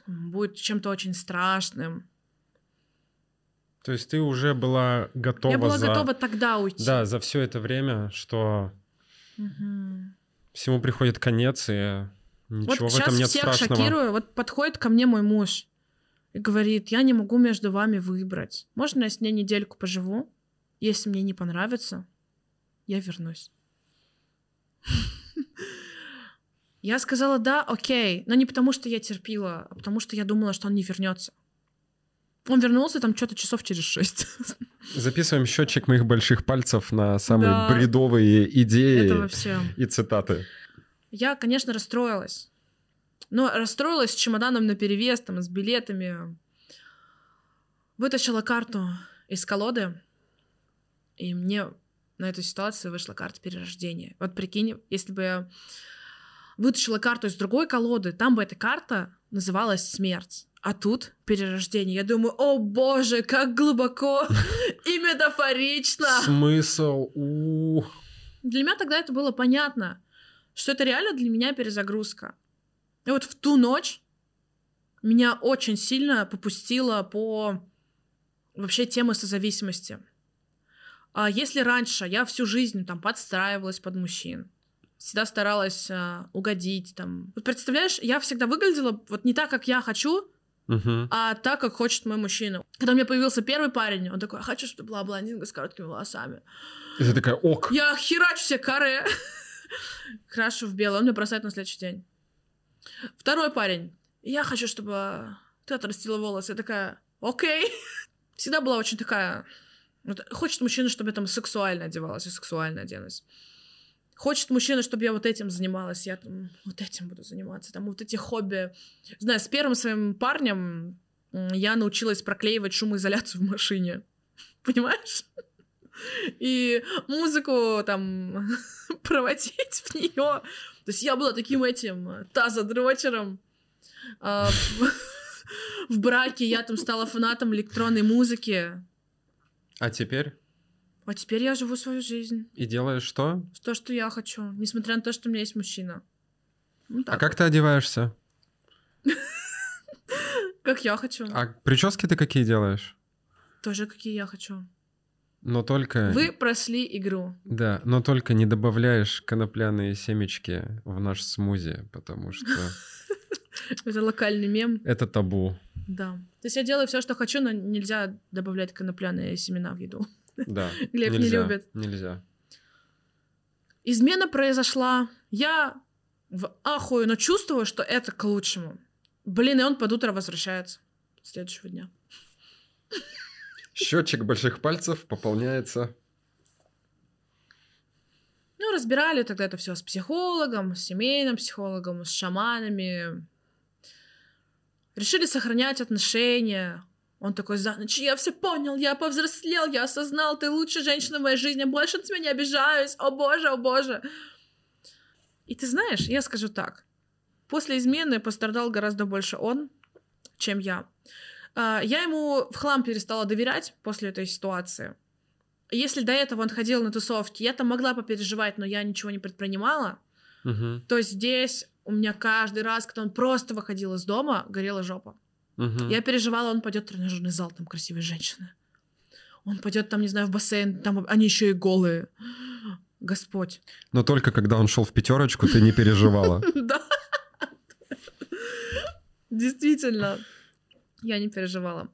будет чем-то очень страшным. То есть ты уже была готова. Я была за... готова тогда уйти. Да, за все это время, что угу. всему приходит конец, и Ничего вот в этом сейчас нет всех страшного. шокирую. Вот подходит ко мне мой муж и говорит, я не могу между вами выбрать. Можно я с ней недельку поживу? Если мне не понравится, я вернусь. Я сказала да, окей, но не потому, что я терпила, а потому, что я думала, что он не вернется. Он вернулся там что-то часов через шесть. Записываем счетчик моих больших пальцев на самые Да. бредовые идеи и цитаты. Я, конечно, расстроилась. Но расстроилась с чемоданом на перевес, там, с билетами. Вытащила карту из колоды, и мне на эту ситуацию вышла карта перерождения. Вот прикинь, если бы я вытащила карту из другой колоды, там бы эта карта называлась «Смерть». А тут перерождение. Я думаю, о боже, как глубоко и метафорично. Смысл? У. Для меня тогда это было понятно, что это реально для меня перезагрузка. И вот в ту ночь меня очень сильно попустило по вообще темы созависимости. А если раньше я всю жизнь там подстраивалась под мужчин, всегда старалась а, угодить там. Вот представляешь, я всегда выглядела вот не так, как я хочу, Мгм. а так, как хочет мой мужчина. Когда у меня появился первый парень, он такой, «Я хочу, чтобы ты была блондинка с короткими волосами. И ты такая, ок. Я херачу себе каре. Крашу в белое. Он меня бросает на следующий день. Второй парень. Я хочу, чтобы ты отрастила волосы. Я такая, окей. Всегда была очень такая... вот хочет мужчина, чтобы я там сексуально одевалась, я сексуально оденусь. Хочет мужчина, чтобы я вот этим занималась, я там вот этим буду заниматься. Там вот эти хобби. Знаю, с первым своим парнем я научилась проклеивать шумоизоляцию в машине. Понимаешь? И музыку там проводить в нее. То есть я была таким этим тазодрочером. А, в браке я там стала фанатом электронной музыки. А теперь А теперь я живу свою жизнь. и делаешь что? То, что я хочу. Несмотря на то, что у меня есть мужчина. Ну, так А как ты одеваешься? Как я хочу. А прически ты какие делаешь? Тоже какие я хочу. Но только... Вы прошли игру. Да, но только не добавляешь конопляные семечки в наш смузи, потому что Это локальный мем. это табу. Да. То есть я делаю все, что хочу, но нельзя добавлять конопляные семена в еду. Да. Глеб не нельзя, любит. Нельзя. Измена произошла. Я в ахуе, но чувствую, что это к лучшему. Блин, и он под утро возвращается. Следующего дня. Счетчик больших пальцев пополняется. Ну, разбирали тогда это все с психологом, с семейным психологом, с шаманами. Решили сохранять отношения. Он такой, за ночь я все понял, я повзрослел, я осознал, ты лучшая женщина в моей жизни, больше на тебя не обижаюсь, о боже, о боже. И ты знаешь, я скажу так, после измены пострадал гораздо больше он, чем я. А, Я ему в хлам перестала доверять после этой ситуации. Если до этого он ходил на тусовки, я там могла попереживать, но я ничего не предпринимала, Мгм, то здесь у меня каждый раз, когда он просто выходил из дома, горела жопа. Я переживала, он пойдет в тренажерный зал, там красивые женщины. Он пойдет там, не знаю, в бассейн, там они еще и голые. Господь. Но только когда он шел в пятерочку, ты не переживала. Да. Действительно. Я не переживала.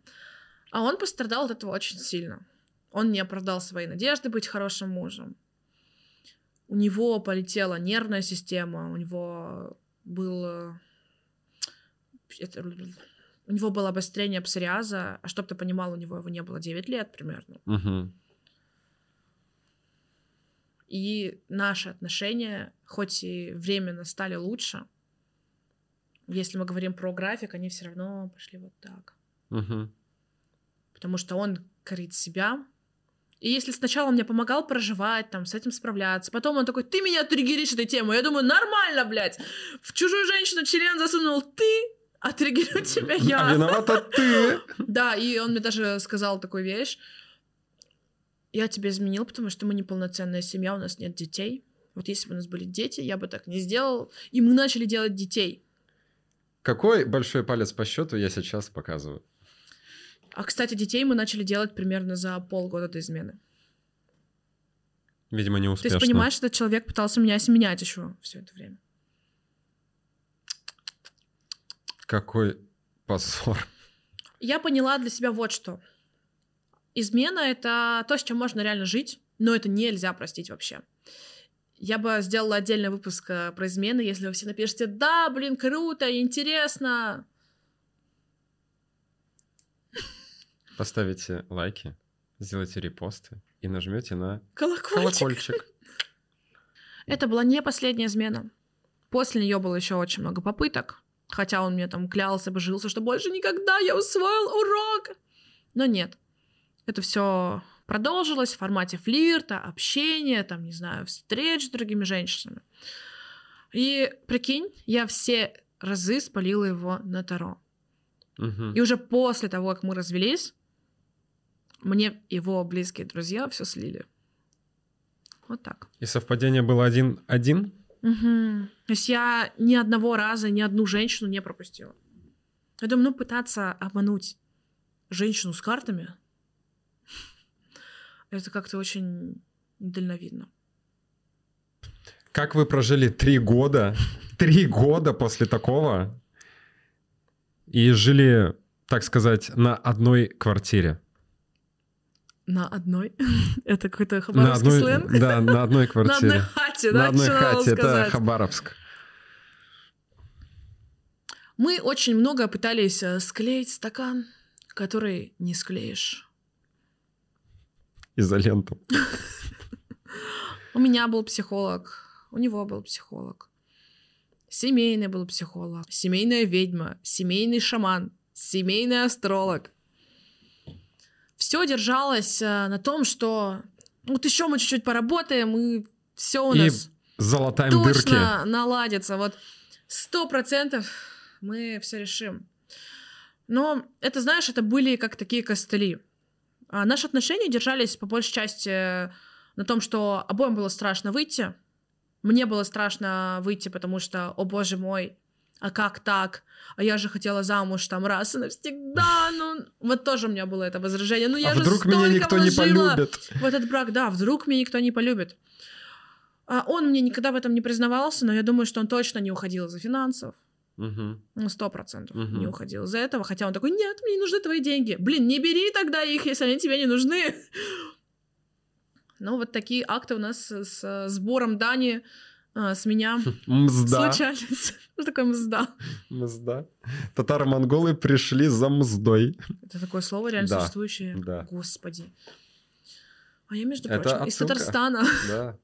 А он пострадал от этого очень сильно. Он не оправдал свои надежды быть хорошим мужем. У него полетела нервная система, у него был... э, это- У него было обострение псориаза, а чтобы ты понимал, у него его не было 9 лет примерно. Мгм. И наши отношения, хоть и временно стали лучше, если мы говорим про график, они все равно пошли вот так. Мгм. Потому что он корит себя. И если сначала он мне помогал проживать, там, с этим справляться, потом он такой, ты меня триггеришь этой темой. Я думаю, нормально, блядь. В чужую женщину член засунул ты, а триггерю тебя А я. виновата ты. Да, и он мне даже сказал такую вещь. Я тебя изменил, потому что мы неполноценная семья, у нас нет детей. Вот если бы у нас были дети, я бы так не сделал. И мы начали делать детей. Какой большой палец по счету я сейчас показываю? А, кстати, детей мы начали делать примерно за полгода до измены. Видимо, не успешно. есть, понимаешь, этот человек пытался меня осеменять еще все это время. Какой позор. Я поняла для себя вот что. Измена — это то, с чем можно реально жить, но это нельзя простить вообще. Я бы сделала отдельный выпуск э, про измены, если вы все напишите «Да, блин, круто, интересно!» Поставите лайки, сделайте репосты и нажмете на Колокольчик. колокольчик. Это была не последняя измена. После нее было еще очень много попыток. Хотя он мне там клялся, божился, что больше никогда я усвоил урок. Но нет. Это все продолжилось в формате флирта, общения, там, не знаю, встреч с другими женщинами. И прикинь, я все разы спалила его на Таро. Мгм. И уже после того, как мы развелись, мне его близкие друзья все слили. Вот так. И совпадение было один-один? Мгм. То есть я ни одного раза ни одну женщину не пропустила. Я думаю, ну пытаться обмануть женщину с картами, это как-то очень недальновидно. Как вы прожили три года, три года после такого и жили, так сказать, на одной квартире? На одной? Это какой-то На хабаровский одной, сленг? да, на одной На квартире. одной хате, да? На одной хате, это? Хабаровск. Мы очень много пытались э, склеить стакан, который не склеишь. Изоленту. У меня был психолог, у него был психолог. Семейный был психолог, семейная ведьма, семейный шаман, семейный астролог. Все держалось э, на том, что ну, вот еще мы чуть-чуть поработаем, и все у И нас Золотаем точно дырки. наладится. Вот сто процентов мы все решим. Но это, знаешь, это были как такие костыли. А наши отношения держались по большей части на том, что обоим было страшно выйти. Мне было страшно выйти, потому что, о боже мой, а как так? А я же хотела замуж там раз и навсегда. Ну, вот тоже у меня было это возражение. Ну, я А же вдруг меня никто не полюбит? в этот брак, да, вдруг меня никто не полюбит. А он мне никогда в этом не признавался, но я думаю, что он точно не уходил из-за финансов. Мгм. Ну, сто процентов не уходил из-за этого. Хотя он такой, нет, мне не нужны твои деньги. Блин, не бери тогда их, если они тебе не нужны. Ну, вот такие акты у нас с, сбором дани а, с меня Мзда. случались. Что такое мзда? Мзда. Татаро-монголы пришли за мздой. Это такое слово реально Да, существующее? да. Господи. А я, между Это прочим, из отсылка. Татарстана. Да.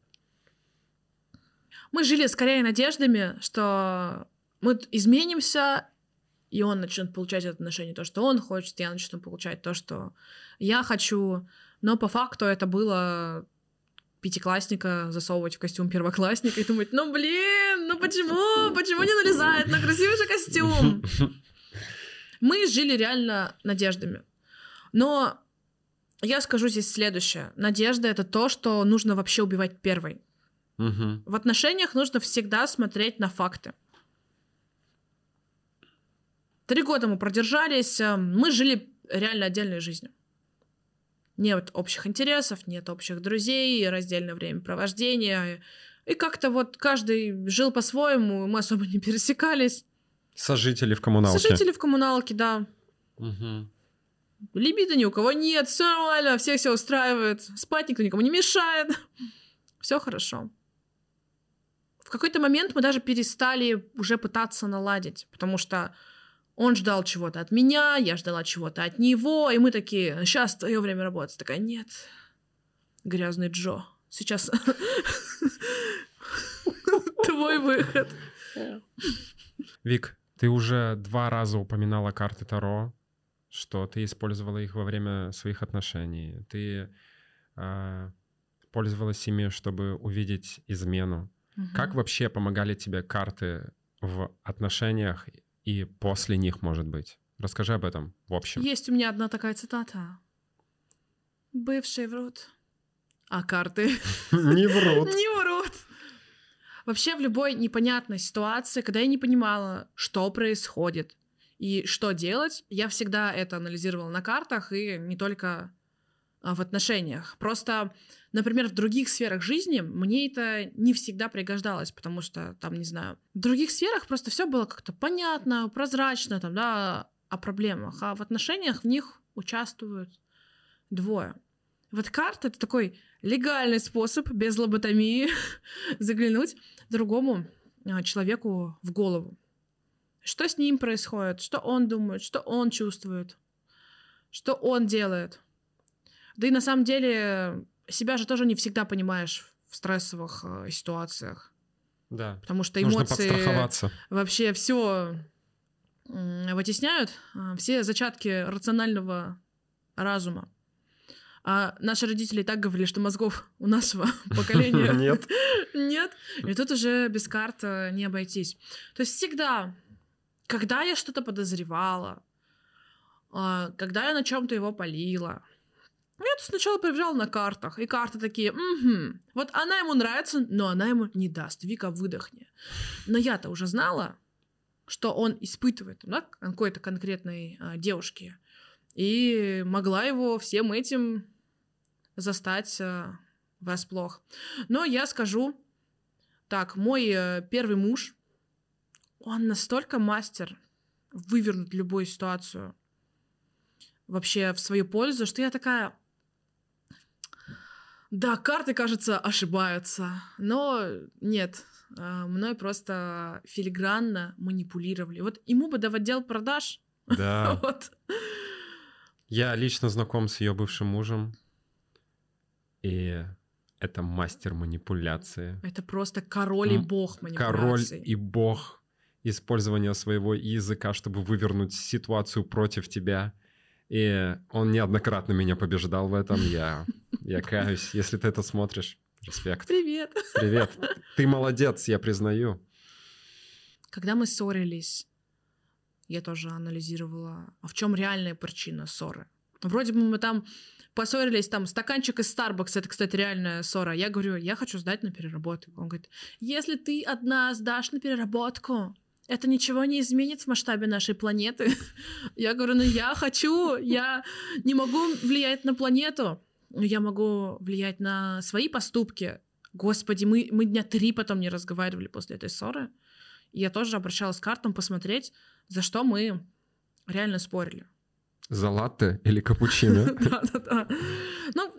Мы жили скорее надеждами, что мы изменимся, и он начнет получать от отношений то, что он хочет, я начну получать то, что я хочу. Но по факту это было пятиклассника засовывать в костюм первоклассника и думать, ну блин, ну почему, почему не налезает на красивый же костюм? Мы жили реально надеждами. Но я скажу здесь следующее. Надежда — это то, что нужно вообще убивать первой. Мгм. В отношениях нужно всегда смотреть на факты. Три года мы продержались, э, мы жили реально отдельной жизнью. Нет общих интересов, нет общих друзей, раздельное времяпровождения. И как-то вот каждый жил по-своему, мы особо не пересекались. Сожители в коммуналке. Сожители в коммуналке, да. Мгм. Либидо ни у кого нет, все нормально, всех все устраивает. Спать никто никому не мешает. Все хорошо. В какой-то момент мы даже перестали уже пытаться наладить, потому что он ждал чего-то от меня, я ждала чего-то от него, и мы такие, сейчас твое время работы. Такая, нет, грязный Джо, сейчас твой выход. Вик, ты уже два раза упоминала карты Таро, что ты использовала их во время своих отношений. Ты а, пользовалась ими, чтобы увидеть измену. Как вообще помогали тебе карты в отношениях и после них, может быть? Расскажи об этом в общем. Есть у меня одна такая цитата. Бывшие врут, а карты Не врут. не врут. Вообще в любой непонятной ситуации, когда я не понимала, что происходит и что делать, я всегда это анализировала на картах и не только а, в отношениях. Просто Например, в других сферах жизни мне это не всегда пригождалось, потому что там, не знаю, в других сферах просто все было как-то понятно, прозрачно, там, да, о проблемах, а в отношениях в них участвуют двое. Вот карта — это такой легальный способ без лоботомии заглянуть другому а, человеку в голову. Что с ним происходит, что он думает, что он чувствует, что он делает. Да и на самом деле себя же тоже не всегда понимаешь в стрессовых э, ситуациях. Да. Потому что Нужно эмоции вообще все вытесняют, э, все зачатки рационального разума. А наши родители и так говорили, что мозгов у нашего поколения Нет. нет. И тут уже без карт э, не обойтись. То есть всегда, когда я что-то подозревала, а, когда я на чем-то его полила, я тут сначала проверяла на картах, и карты такие, «Мгм, вот она ему нравится, но она ему не даст. Вика, выдохни. Но я-то уже знала, что он испытывает да, какой-то конкретной а, девушке, и могла его всем этим застать а, врасплох. Но я скажу, так, мой э, первый муж, он настолько мастер вывернуть любую ситуацию вообще в свою пользу, что я такая, да, карты, кажется, ошибаются, но нет, а, мной просто филигранно манипулировали. Вот ему бы в отдел продаж, Да. вот. Я лично знаком с ее бывшим мужем. И это мастер манипуляции. Это просто король и бог Король манипуляций. и бог использования своего языка, чтобы вывернуть ситуацию против тебя. И он неоднократно меня побеждал в этом. Я, я каюсь. Если ты это смотришь, респект. Привет. Привет. Ты молодец, я признаю. Когда мы ссорились, я тоже анализировала, а в чем реальная причина ссоры. Вроде бы мы там поссорились, там стаканчик из Starbucks, это, кстати, реальная ссора. Я говорю, я хочу сдать на переработку. Он говорит, если ты одна сдашь на переработку, это ничего не изменит в масштабе нашей планеты. Я говорю, ну я хочу, я не могу влиять на планету, я могу влиять на свои поступки. Господи, мы, мы дня три потом не разговаривали после этой ссоры. И я тоже обращалась к картам посмотреть, за что мы реально спорили. За латте или капучино? Да-да-да. Ну,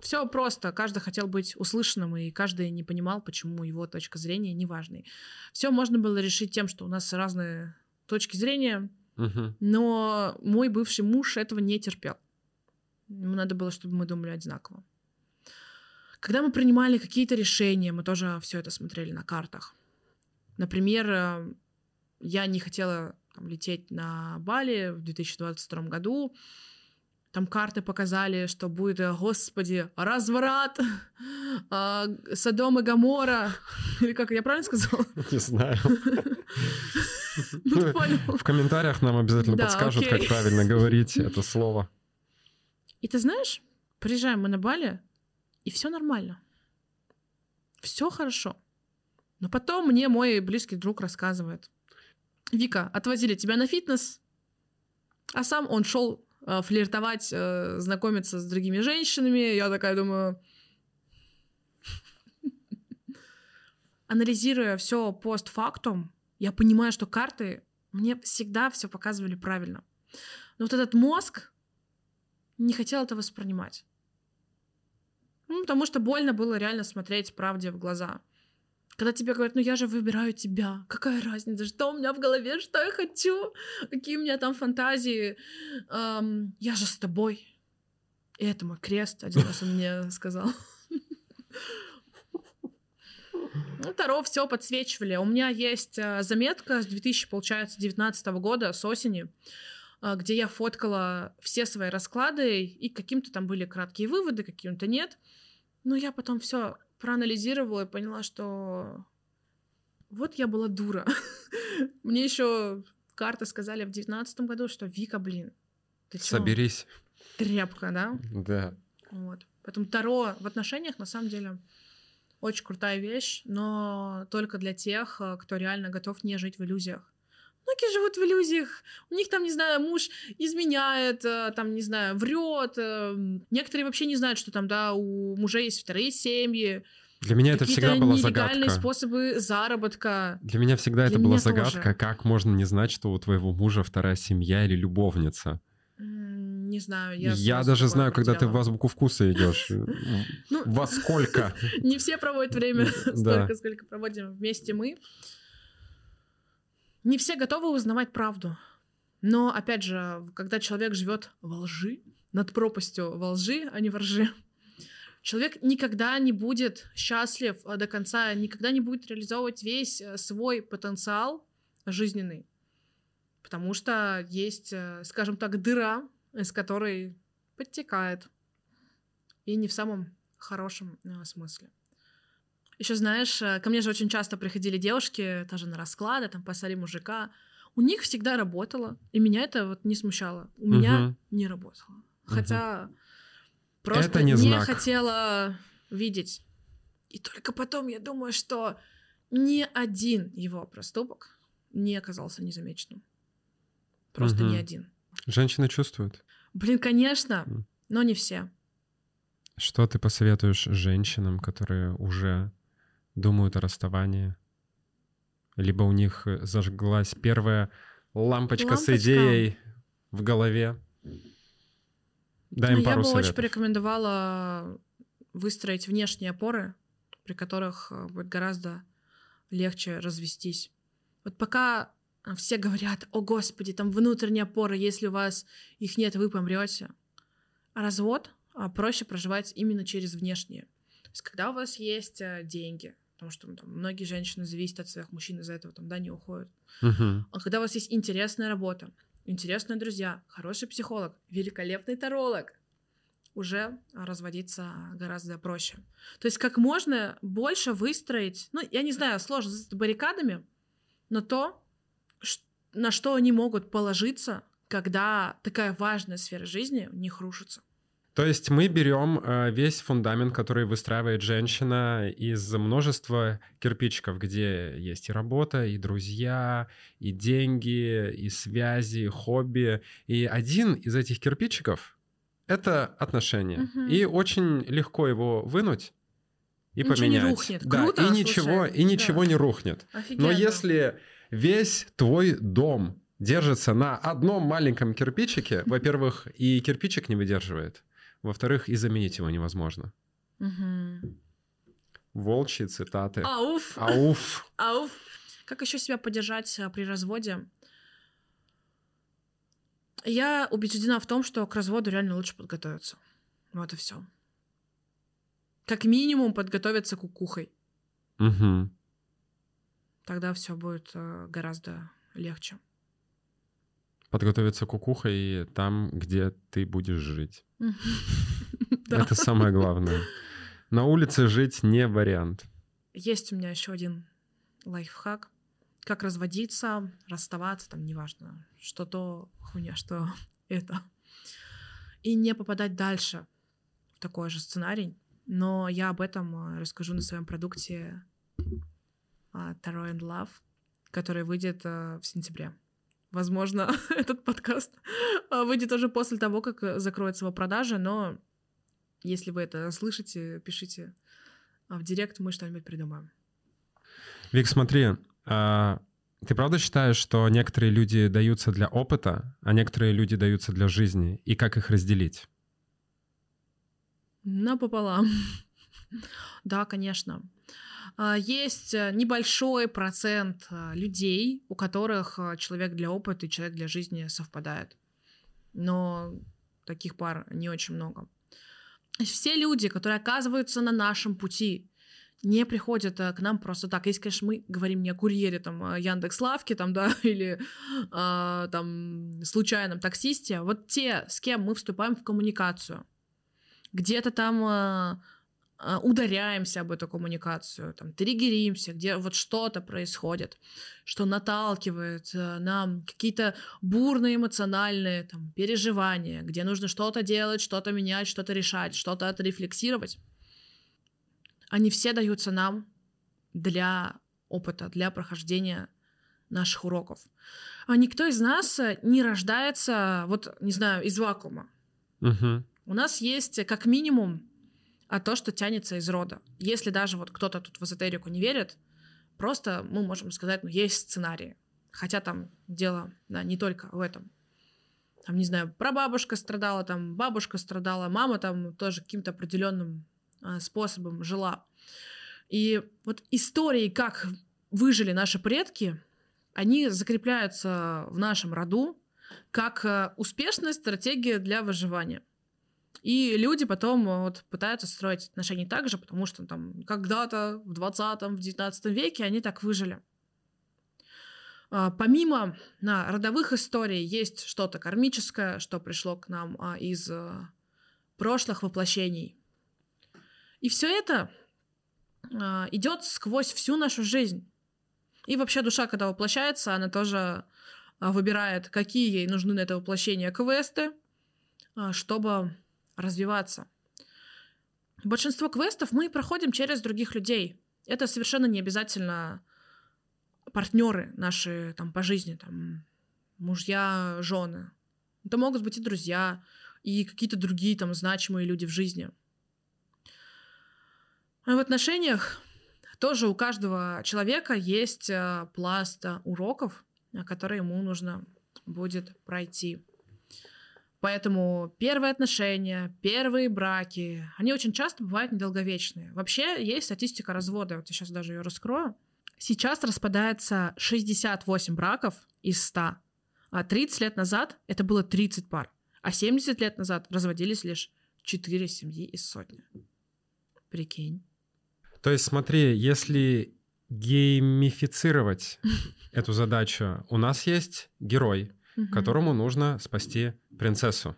все просто. Каждый хотел быть услышанным, и каждый не понимал, почему его точка зрения неважной. Все можно было решить тем, что у нас разные точки зрения, но мой бывший муж этого не терпел. Ему надо было, чтобы мы думали одинаково. Когда мы принимали какие-то решения, мы тоже все это смотрели на картах. Например, э, я не хотела там, лететь на Бали в 2022 году. Там карты показали, что будет, э, господи, разврат, а, Содом и Гамора. Или как, я правильно сказала? Не знаю. Ну. В комментариях нам обязательно подскажут, как правильно говорить это слово. И ты знаешь, приезжаем мы на Бали, и все нормально. Все хорошо. Но потом мне мой близкий друг рассказывает. Вика, отвозили тебя на фитнес, а сам он шел э, флиртовать, э, знакомиться с другими женщинами. Я такая думаю... Анализируя все постфактум, я понимаю, что карты мне всегда все показывали правильно. Но вот этот мозг, не хотел это воспринимать. Ну, потому что больно было реально смотреть правде в глаза. Когда тебе говорят, ну я же выбираю тебя, какая разница, что у меня в голове, что я хочу, какие у меня там фантазии, Эм, я же с тобой. И это мой крест, один раз он мне сказал. Ну, Таро все подсвечивали. У меня есть э, заметка с 2000, получается, 19 года, с осени, где я фоткала все свои расклады, и каким-то там были краткие выводы, каким-то нет. Но я потом все проанализировала и поняла, что вот я была дура. Мне еще карты сказали в девятнадцатом году, что Вика, блин, ты чё, Соберись. тряпка, да? Да. Вот. Поэтому Таро в отношениях, на самом деле, очень крутая вещь, но только для тех, э, кто реально готов не жить в иллюзиях. Многие живут в иллюзиях. У них там, не знаю, муж изменяет, э, там, не знаю, врет. э, Некоторые вообще не знают, что там, да, у мужей есть вторые семьи. Для меня это всегда была загадка. способы заработка. Для меня всегда Для это была меня загадка, тоже. как можно не знать, что у твоего мужа вторая семья или любовница. Не знаю, я... Я, даже знаю, когда ты в азбуку вкуса идешь. Во сколько? Не все проводят время столько, сколько проводим вместе мы. Не все готовы узнавать правду. Но, опять же, когда человек живет во лжи, над пропастью во лжи, а не во ржи, человек никогда не будет счастлив э, до конца, никогда не будет реализовывать весь э, свой потенциал жизненный. Потому что есть, э, скажем так, дыра, из которой подтекает. И не в самом хорошем э, смысле. Еще знаешь, э, ко мне же очень часто приходили девушки, тоже на расклады, там пасали мужика. У них всегда работало, и меня это вот не смущало. У меня Мгм. не работало. Хотя просто Это не не знак. хотела видеть. И только потом я думаю, что ни один его проступок не оказался незамеченным. Просто Мгм. ни один. Женщины чувствуют. Блин, конечно, но не все. Что ты посоветуешь женщинам, которые уже думают о расставании? Либо у них э, зажглась первая лампочка, с Лампочка. идеей в голове? Дай им Ну, я пару бы очень порекомендовала выстроить внешние опоры, при которых э, будет гораздо легче развестись. Вот пока э, все говорят, о господи, там внутренние опоры, если у вас их нет, вы помрете. А развод а, проще проживать именно через внешние. То есть когда у вас есть деньги, потому что ну, там, многие женщины зависят от своих мужчин, из-за этого там, да, не уходят. Мгм. А когда у вас есть интересная работа, интересные друзья, хороший психолог, великолепный таролог, уже разводиться гораздо проще. То есть как можно больше выстроить, ну, я не знаю, сложно с баррикадами, но то, на что они могут положиться, когда такая важная сфера жизни у них рушится. То есть мы берем э, весь фундамент, который выстраивает женщина из множества кирпичиков, где есть и работа, и друзья, и деньги, и связи, и хобби. И один из этих кирпичиков — это отношения. Мгм. И очень легко его вынуть и Ничего не поменять. рухнет. Да, Круто, и ничего, слушай, и ничего да. не рухнет. Офигенно. Но если весь твой дом держится на одном маленьком кирпичике, во-первых, и кирпичик не выдерживает, во-вторых, и заменить его невозможно. Мгм. Волчьи цитаты. Ауф! Ауф. Ауф. Как еще себя поддержать а, при разводе? Я убеждена в том, что к разводу реально лучше подготовиться. Вот и все. Как минимум подготовиться кукухой. Мгм. Тогда все будет э, гораздо легче. Подготовиться кукухой там, где ты будешь жить. Это самое главное. На улице жить не вариант. Есть у меня еще один лайфхак. Как разводиться, расставаться, там неважно, что то хуйня, что это. И не попадать дальше в такой же сценарий. Но я об этом э, расскажу на своем продукте а, Tarot and Love, который выйдет э, в сентябре. Возможно, этот подкаст а, выйдет уже после того, как э, закроется его продажа, но если вы это слышите, пишите а, в директ, мы что-нибудь придумаем. Вик, смотри, а, ты правда считаешь, что некоторые люди даются для опыта, а некоторые люди даются для жизни? И как их разделить? Напополам. Да, конечно. А, Есть э, небольшой процент а, людей, у которых а, человек для опыта и человек для жизни совпадает. Но таких пар не очень много. Все люди, которые оказываются на нашем пути, не приходят а, к нам просто так. Если, конечно, мы говорим не о курьере, там, Яндекс Лавке, там, да, или а, там, случайном таксисте. Вот те, с кем мы вступаем в коммуникацию где-то там а, ударяемся об эту коммуникацию, там триггеримся, где вот что-то происходит, что наталкивает а, нам какие-то бурные эмоциональные там, переживания, где нужно что-то делать, что-то менять, что-то решать, что-то отрефлексировать. Они все даются нам для опыта, для прохождения наших уроков. А никто из нас э, не рождается, вот, не знаю, из вакуума. Мгм. У нас есть э, как минимум а то, что тянется из рода. Если даже вот кто-то тут в эзотерику не верит, просто мы можем сказать, ну, есть сценарии. Хотя там дело да, не только в этом. Там, не знаю, прабабушка страдала, там бабушка страдала, мама там тоже каким-то определенным а, способом жила. И вот истории, как выжили наши предки, они закрепляются в нашем роду как э, успешная стратегия для выживания. И люди потом э, вот пытаются строить отношения так же, потому что там когда-то в 20-м, в 19 веке они так выжили. А, Помимо на, родовых историй есть что-то кармическое, что пришло к нам а, из а, прошлых воплощений. И все это а, идет сквозь всю нашу жизнь. И вообще душа, когда воплощается, она тоже выбирает, какие ей нужны на это воплощение квесты, чтобы развиваться. Большинство квестов мы проходим через других людей. Это совершенно не обязательно партнеры наши там по жизни, там мужья, жены. Это могут быть и друзья, и какие-то другие там значимые люди в жизни. А в отношениях тоже у каждого человека есть э, пласт э, уроков, которые ему нужно будет пройти. Поэтому первые отношения, первые браки, они очень часто бывают недолговечные. Вообще есть статистика развода, вот я сейчас даже ее раскрою. Сейчас распадается 68 браков из 100, а 30 лет назад это было 30 пар, а 70 лет назад разводились лишь 4 семьи из сотни. Прикинь. То есть смотри, если геймифицировать эту задачу, у нас есть герой, Мгм. которому нужно спасти принцессу.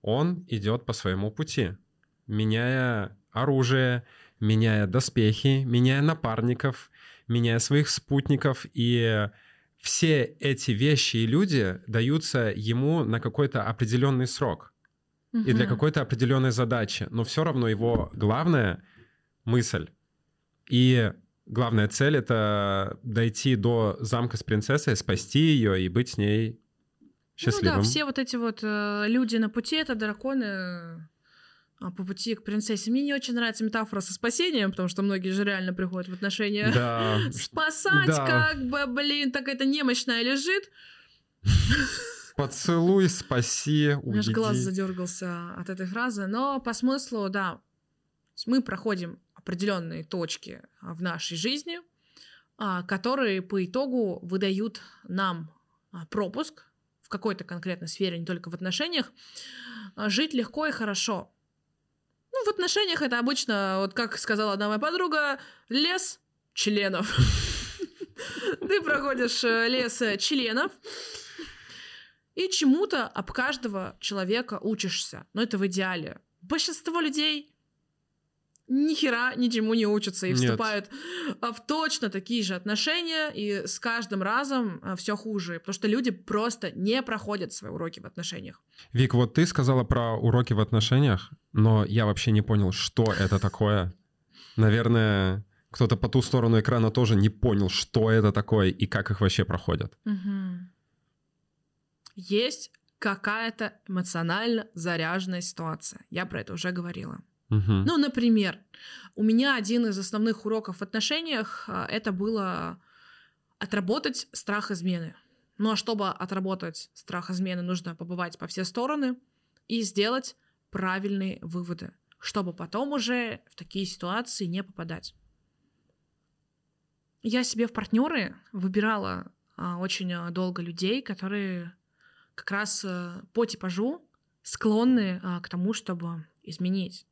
Он идет по своему пути, меняя оружие, меняя доспехи, меняя напарников, меняя своих спутников. И все эти вещи и люди даются ему на какой-то определенный срок и для какой-то определенной задачи. Но все равно его главная мысль и главная цель — это дойти до замка с принцессой, спасти ее и быть с ней счастливым. Ну да, все вот эти вот э, люди на пути это драконы э, по пути к принцессе. Мне не очень нравится метафора со спасением, потому что многие же реально приходят в отношения Да, спасать, да. как бы, блин, так это немощная лежит. поцелуй, спаси, У меня аж глаз задергался от этой фразы, но по смыслу, да, мы проходим определенные точки а, в нашей жизни, а, которые по итогу выдают нам пропуск в какой-то конкретной сфере, не только в отношениях, а, жить легко и хорошо. Ну, в отношениях это обычно, вот как сказала одна моя подруга, лес членов. Ты проходишь э, лес э, членов, и чему-то об каждого человека учишься. Но это в идеале. Большинство людей ни хера ничему не учатся и Нет. вступают а, в точно такие же отношения, и с каждым разом все хуже, потому что люди просто не проходят свои уроки в отношениях. Вик, вот ты сказала про уроки в отношениях, но я вообще не понял, что это такое. Наверное, кто-то по ту сторону экрана тоже не понял, что это такое и как их вообще проходят. Есть какая-то эмоционально заряженная ситуация. Я про это уже говорила. Мгм. Ну, например, у меня один из основных уроков в отношениях а, это было отработать страх измены. Ну а чтобы отработать страх измены, нужно побывать по все стороны и сделать правильные выводы, чтобы потом уже в такие ситуации не попадать. Я себе в партнеры выбирала а, очень а, долго людей, которые как раз а, по типажу склонны к тому, чтобы изменить.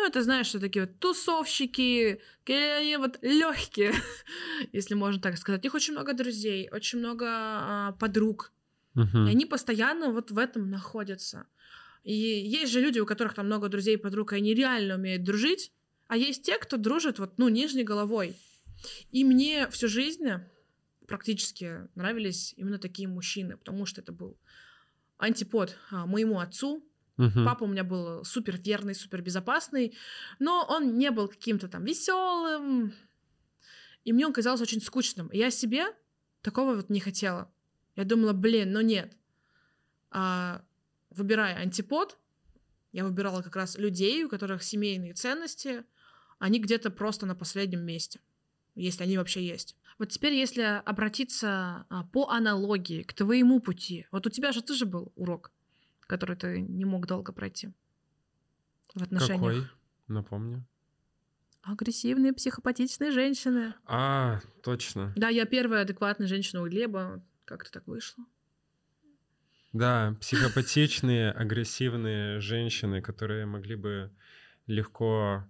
Ну, это, знаешь, что такие вот тусовщики, они вот легкие, если можно так сказать. У них очень много друзей, очень много а, подруг. Мгм. И они постоянно вот в этом находятся. И есть же люди, у которых там много друзей, подруг, и они реально умеют дружить. А есть те, кто дружит вот, ну, нижней головой. И мне всю жизнь практически нравились именно такие мужчины, потому что это был антипод а, моему отцу, Мгм. Папа у меня был супер верный, супер безопасный, но он не был каким-то там веселым. И мне он казался очень скучным. И Я себе Такого вот не хотела. Я думала, блин, ну нет. А, выбирая антипод, я выбирала как раз людей, у которых семейные ценности, они где-то просто на последнем месте, если они вообще есть. Вот теперь, если обратиться а, по аналогии к твоему пути, вот у тебя же тоже был урок, который ты не мог долго пройти в отношениях. Какой? Напомню. Агрессивные, психопатичные женщины. А, точно. Да, я первая адекватная женщина у Глеба. Как-то так вышло. Да, психопатичные, агрессивные женщины, которые могли бы легко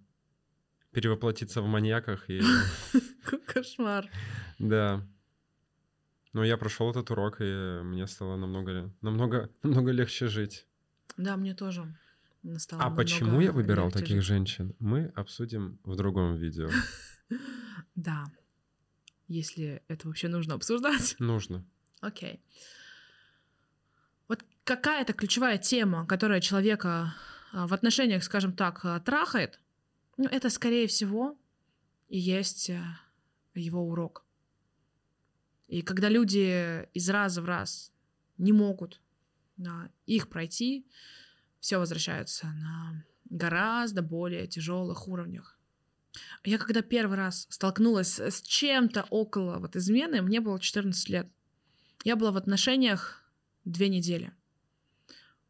перевоплотиться в маньяках и... Кошмар. Да. Но я прошел этот урок, и мне стало намного, намного, намного легче жить. Да, мне тоже. Стало а почему я выбирал таких жить. женщин, мы обсудим в другом видео. Да. Если это вообще нужно обсуждать. Нужно. Окей. Вот какая-то ключевая тема, которая человека а, в отношениях, скажем так, а, трахает, ну, это, скорее всего, и есть э, его урок. И когда люди из раза в раз не могут да, их пройти, все возвращаются на гораздо более тяжелых уровнях. Я когда первый раз столкнулась с чем-то около вот измены, мне было 14 лет. Я была в отношениях две недели.